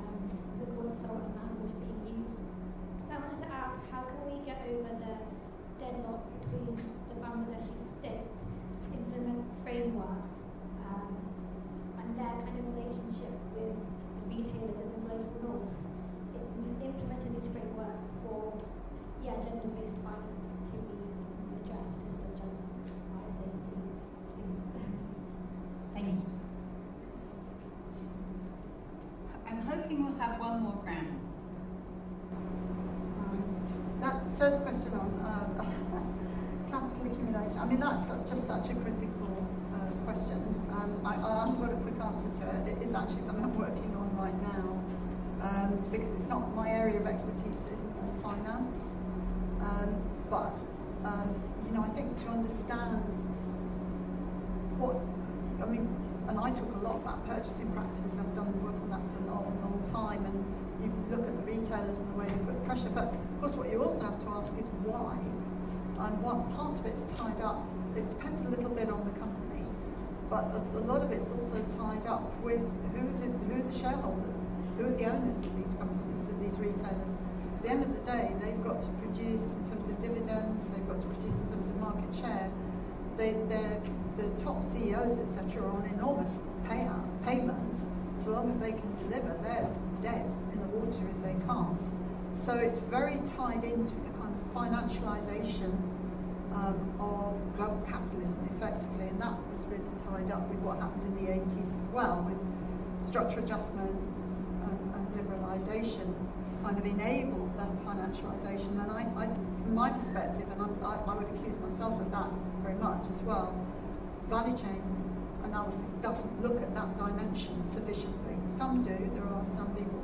um, physical assault, and language being used. So I wanted to ask, how can we get over the deadlock between the Bangladeshi state to implement frameworks um, and their kind of relationship with retailers in the global north? in implementing these frameworks for yeah, gender-based violence to be addressed as well just fire safety. Thank you. I'm hoping we'll have one more round. Um, that first question on um, <laughs> capital accumulation, I mean, that's just such a critical uh, question. Um, I, I haven't got a quick answer to it. It is actually something I'm working on right now um, because it's not my area of expertise, it isn't all finance. Um, but, um, you know, I think to understand what, I mean, and I talk a lot about purchasing practices, I've done work on that for a long, long time, and you look at the retailers and the way they put pressure, but course what you also have to ask is why, and what part of it's tied up, it depends a little bit on the company, but a, a lot of it's also tied up with who the, who the shareholders who are the owners of these companies, of these retailers. At the end of the day, they've got to produce in terms of dividends, they've got to produce in terms of market share. They, the top CEOs, etc., are on enormous payout, payments. So long as they can deliver, they're dead in the water if they can't. So it's very tied into the kind of financialization um, of global capitalism effectively, and that was really tied up with what happened in the 80s as well, with structural adjustment, and, and liberalisation kind of enabled that financialisation. And I, I, from my perspective, and I, I would accuse myself of that very much as well, value chain analysis doesn't look at that dimension sufficiently. Some do, there are some people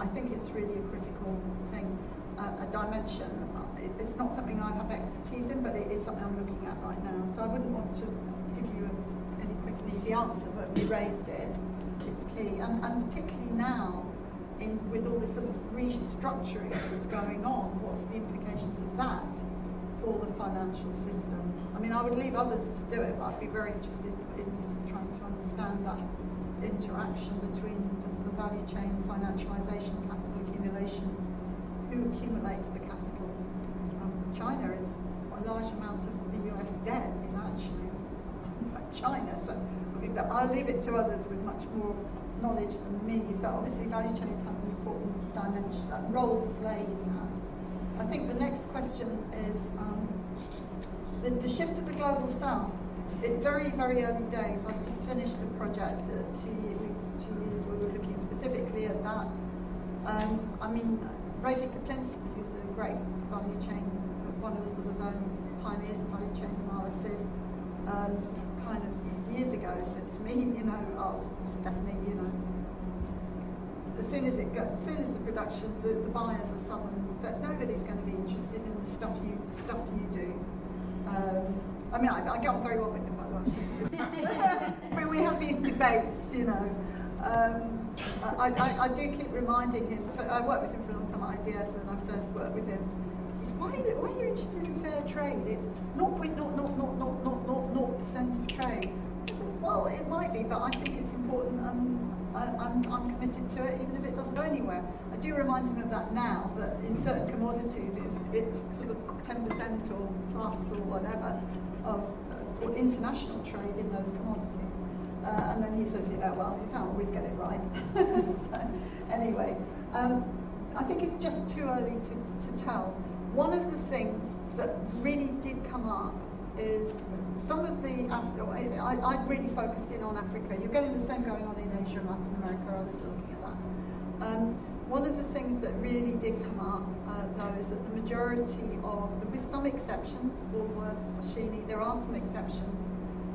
I think it's really a critical thing, uh, a dimension. Uh, it's not something I have expertise in, but it is something I'm looking at right now. So I wouldn't want to give you any quick and easy answer, but we raised it it's key. And, and particularly now, in, with all this sort of restructuring that's going on, what's the implications of that for the financial system? I mean, I would leave others to do it, but I'd be very interested in trying to understand that interaction between value chain, financialization, capital accumulation, who accumulates the capital. Um, China is a large amount of the US debt is actually <laughs> China, so I'll leave it to others with much more knowledge than me, but obviously value chains have an important dimension, role to play in that. I think the next question is um, the, the, shift to the global south. It very, very early days. I've just finished a project uh, two, year, two years where we're looking specifically at that. Um, I mean, Raphie Kaplinsky, who's a great value chain, one of the sort of early pioneers of value chain analysis, um, kind of years ago said to me, you know, oh, Stephanie, you know, as soon as it goes, as soon as the production, the, the buyers are southern, that nobody's going to be interested in the stuff you, the stuff you do. Um, I mean, I, I, get on very well with him, by she but <laughs> we have these debates, you know. Um, I, I, I do keep reminding him, for, I worked with him for a long time at IDS and I first worked with him. He's, why are you, why are you interested in fair trade? It's 0.00000% of trade. I said, well, it might be, but I think it's important and I, I'm, I'm committed to it even if it doesn't go anywhere. I do remind him of that now, that in certain commodities it's, it's sort of 10% or plus or whatever of uh, international trade in those commodities. Uh, and then he says, yeah, well, you can't always get it right. <laughs> so, anyway, um, I think it's just too early to, to tell. One of the things that really did come up is some of the, I, I really focused in on Africa. You're getting the same going on in Asia and Latin America, others are looking at that. Um, one of the things that really did come up, uh, though, is that the majority of, with some exceptions, Woolworths, Foschini, there are some exceptions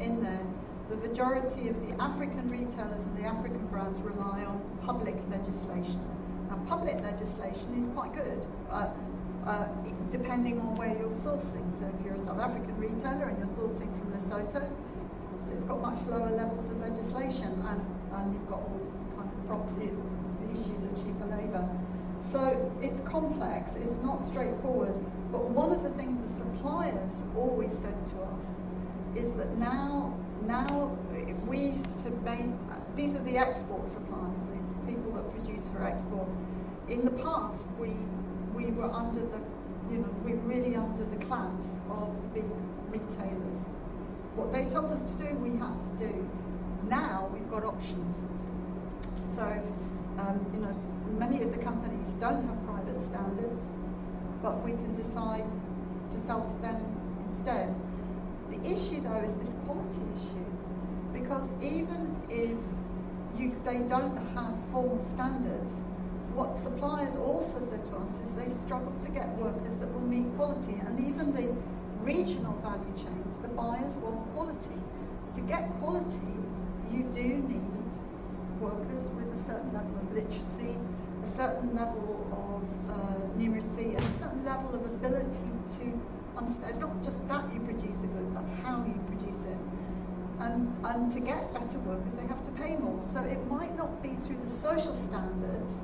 in there, the majority of the African retailers and the African brands rely on public legislation. Now, public legislation is quite good. Uh, uh, depending on where you're sourcing. So if you're a South African retailer and you're sourcing from Lesotho, of course it's got much lower levels of legislation and, and you've got all kind of the issues of cheaper labour. So it's complex, it's not straightforward, but one of the things the suppliers always said to us is that now, now we used to these are the export suppliers, the people that produce for export. In the past, we we were under the, you know, we were really under the clamps of the big retailers. What they told us to do, we had to do. Now we've got options. So, um, you know, many of the companies don't have private standards, but we can decide to sell to them instead. Issue, though, is this quality issue, because even if you, they don't have formal standards, what suppliers also said to us is they struggle to get workers that will meet quality. And even the regional value chains, the buyers want quality. To get quality, you do need workers with a certain level of literacy, a certain level of uh, numeracy, and a certain level of ability to understand. It's not just that you produce a good, but how you produce it. And, and to get better workers, they have to pay more. So it might not be through the social standards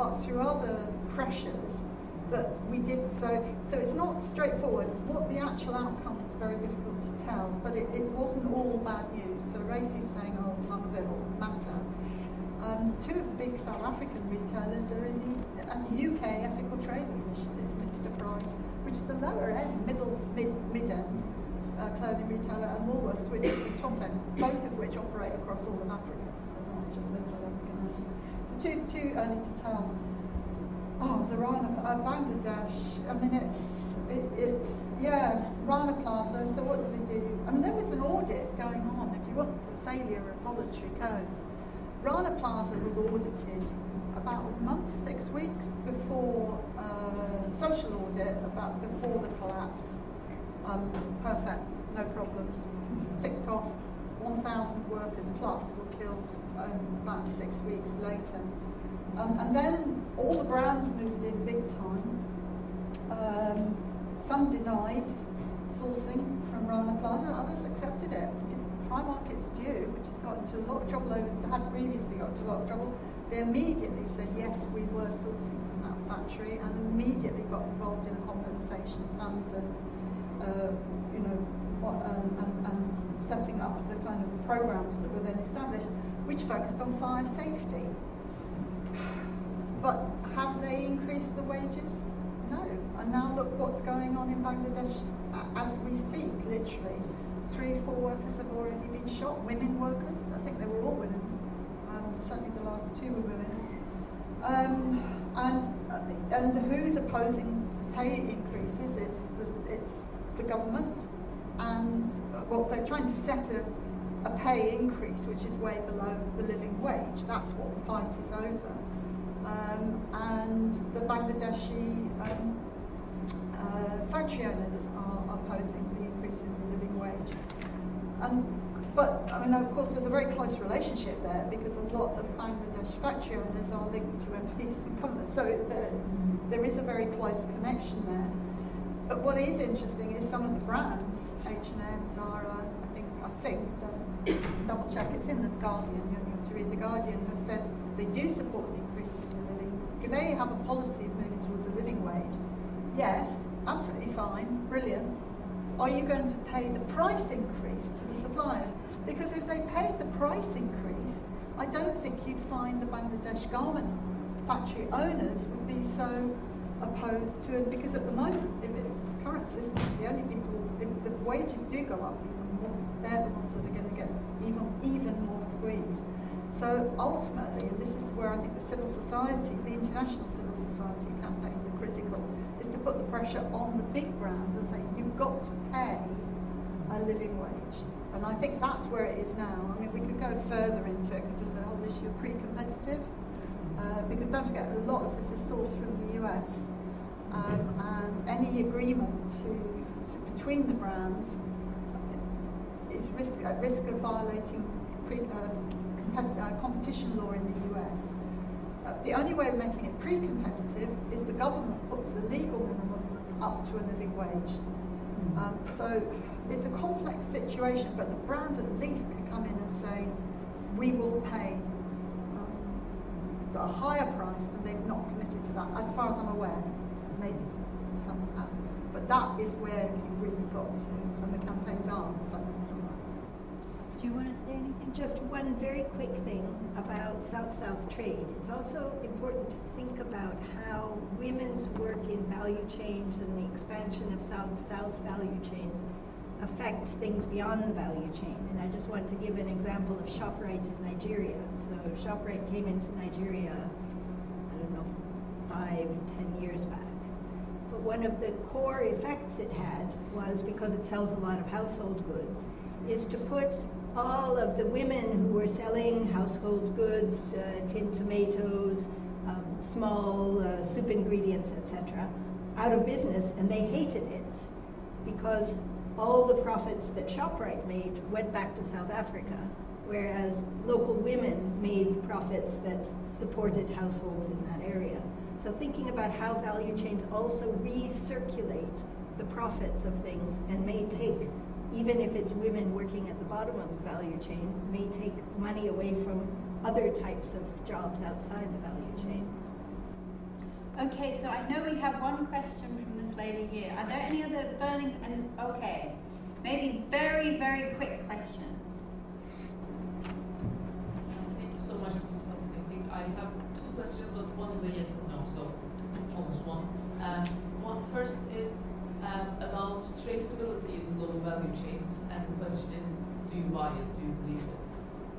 but through other pressures that we did so. So it's not straightforward. What the actual outcome is very difficult to tell, but it, it wasn't all bad news. So Rafe is saying, oh, none of it will matter. Um, two of the big South African retailers are in the, and the UK Ethical Trading Initiative, Mr Price, which is a lower end, middle, mid, mid-end uh, clothing retailer, and Woolworths, which is the top end, both of which operate across all of Africa So too too early to tell. Oh, the Rana uh, Bangladesh. I mean, it's it, it's yeah, Rana Plaza. So what do they do? I mean, there was an audit going on. If you want the failure of voluntary codes, Rana Plaza was audited about a month, six weeks before uh, social audit, about before the collapse. Um, perfect, no problems. Ticked off. 1,000 workers plus were killed um, about six weeks later. Um, and then all the brands moved in big time. Um, some denied sourcing from Rana Plaza, others accepted it. Primark it's due, which has got into a lot of trouble had previously got into a lot of trouble. They immediately said, yes, we were sourcing factory and immediately got involved in a compensation fund and, uh, you know, um, and, and setting up the kind of programs that were then established which focused on fire safety. But have they increased the wages? No. And now look what's going on in Bangladesh as we speak, literally. Three, four workers have already been shot, women workers. I think they were all women. Um, certainly the last two were women. Um, and, uh, and who's opposing pay increases? It's the, it's the government. And, uh, well, they're trying to set a a pay increase which is way below the living wage. That's what the fight is over. Um, and the Bangladeshi um, uh, factory owners are opposing the increase in the living wage. And, but, I mean, of course, there's a very close relationship there because a lot of Bangladesh factory owners are linked to MPs government. So there, there is a very close connection there. But what is interesting is some of the brands, H&M, Zara, I think I think just double check, it's in The Guardian, you have to read The Guardian, have said they do support an increase in the living, because they have a policy of moving towards a living wage. Yes, absolutely fine, brilliant. Are you going to pay the price increase to the suppliers? Because if they paid the price increase, I don't think you'd find the Bangladesh garment factory owners would be so opposed to it. Because at the moment, if it's the current system, the only people, if the wages do go up even more, they're the ones that are going to get even even more squeezed. So ultimately, and this is where I think the civil society, the international civil society campaigns are critical, is to put the pressure on the big brands and say you've got to pay a living wage. And I think that's where it is now. I mean, we could go further into it because there's a whole issue of pre-competitive. Uh, because don't forget, a lot of this is sourced from the US. Um, and any agreement to, to, between the brands is risk, at risk of violating pre, uh, uh, competition law in the US. Uh, the only way of making it pre-competitive is the government puts the legal minimum up to a living wage. Um, so it's a complex situation, but the brands at least can come in and say, we will pay um, a higher price, and they've not committed to that, as far as I'm aware. Maybe some have. But that is where you've really got to, and the campaigns are. Do you want to say anything? Just one very quick thing about South-South trade. It's also important to think about how women's work in value chains and the expansion of South-South value chains affect things beyond the value chain. And I just want to give an example of ShopRite in Nigeria. So ShopRite came into Nigeria, I don't know, five, ten years back. But one of the core effects it had was because it sells a lot of household goods, is to put all of the women who were selling household goods, uh, tin tomatoes, um, small uh, soup ingredients, etc., out of business, and they hated it because all the profits that ShopRite made went back to South Africa, whereas local women made profits that supported households in that area. So thinking about how value chains also recirculate the profits of things and may take, even if it's women working at the bottom of the value chain, may take money away from other types of jobs outside the value chain. Okay, so I know we have one question from this lady here. Are there any other burning and okay, maybe very very quick questions? Thank you so much for fascinating. I have two questions, but one is a yes and no, so almost one. Um, one first is um, about traceability in global value chains, and the question is, do you buy it? Do you believe it?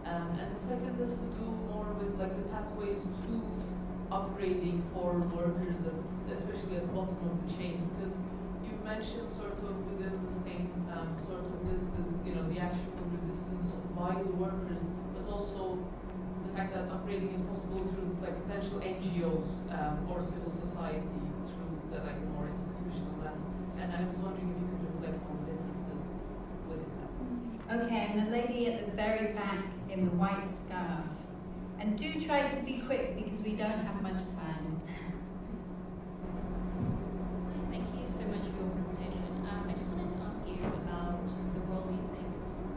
Um, and the second has to do more with like the pathways to upgrading for workers, and especially at the bottom of the chains, because you mentioned sort of within the same um, sort of list as you know the actual resistance by the workers, but also the fact that upgrading is possible through like potential NGOs um, or civil society through the like more institutional lens. And I was wondering if you could reflect on the differences within that. Okay, and the lady at the very back in the white scarf. And do try to be quick because we don't have much time. Thank you so much for your presentation. Um, I just wanted to ask you about the role you think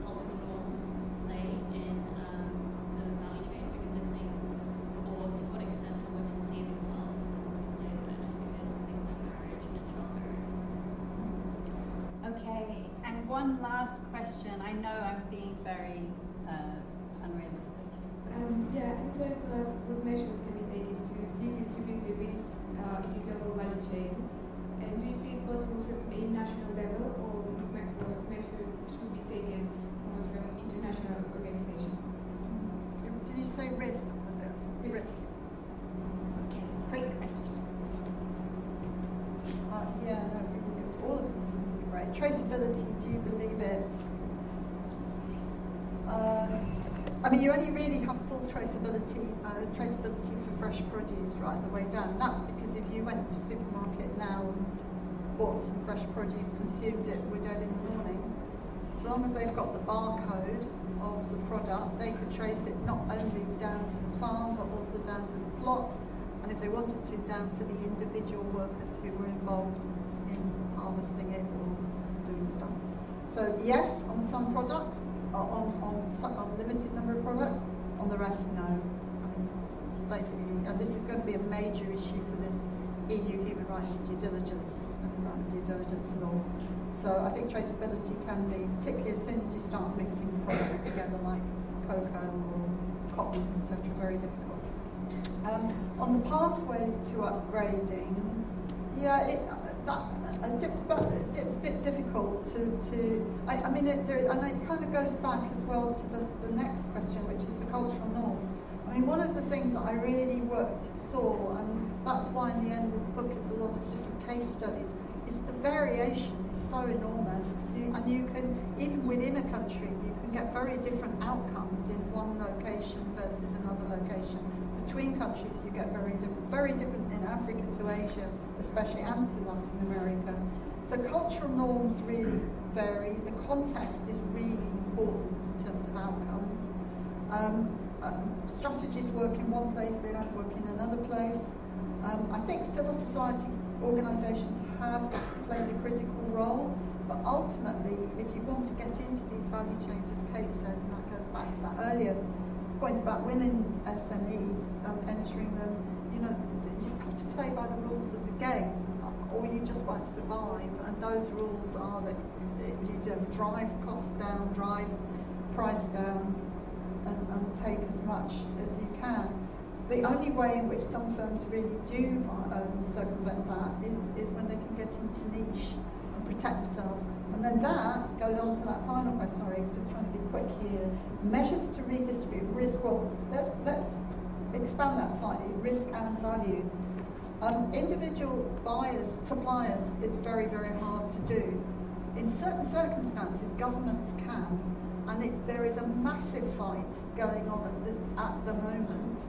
cultural norms play in um, the value chain, because I think, or to what extent do women see themselves as important labor just because of things like marriage and childbearing? Okay, and one last question. I know I'm being very uh, unrealistic. Um, yeah, I just wanted to ask what measures can be taken to redistribute the risks uh, in the global value chains? And do you see it possible from a national level or, me- or measures should be taken more from international organizations? Did you say risk? Was it Risk. Okay, great questions. Uh, yeah, no, really good. All of this is great. Traceability, do you believe it? Uh, I mean, you only really have full traceability, uh, traceability for fresh produce right the way down. And that's because if you went to a supermarket now and bought some fresh produce, consumed it, were dead in the morning. So long as they've got the barcode of the product, they could trace it not only down to the farm, but also down to the plot, and if they wanted to, down to the individual workers who were involved in harvesting it or doing stuff. So yes, on some products, on, on, on limited number of products, on the rest, no. I mean, basically, and this is going to be a major issue for this EU human rights due diligence and due diligence law. So I think traceability can be, particularly as soon as you start mixing products together like cocoa or cotton, etc., very difficult. Um, on the pathways to upgrading, yeah, it, that a, a uh, bit difficult to, to I, I mean, it, there, and it kind of goes back as well to the, the next question, which is the cultural norms. I mean, one of the things that I really work, saw, and that's why in the end of the book is a lot of different case studies, is the variation is so enormous. You, and you can, even within a country, you can get very different outcomes in one location versus another location between countries you get very different, very different in Africa to Asia, especially and to Latin America. So cultural norms really vary. The context is really important in terms of outcomes. Um, um, strategies work in one place, they don't work in another place. Um, I think civil society organisations have played a critical role, but ultimately, if you want to get into these value chains, as Kate said, and that goes back to that earlier point about women SMEs um, entering them, you know, play by the rules of the game, or you just won't survive. And those rules are that you don't drive costs down, drive price down, and, and take as much as you can. The only way in which some firms really do um, circumvent that is, is when they can get into niche and protect themselves. And then that goes on to that final question. Sorry, I'm just trying to be quick here. Measures to redistribute risk. Well, let's let's expand that slightly. Risk and value. Um, individual buyers, suppliers, it's very very hard to do. In certain circumstances, governments can, and there is a massive fight going on at, this, at the moment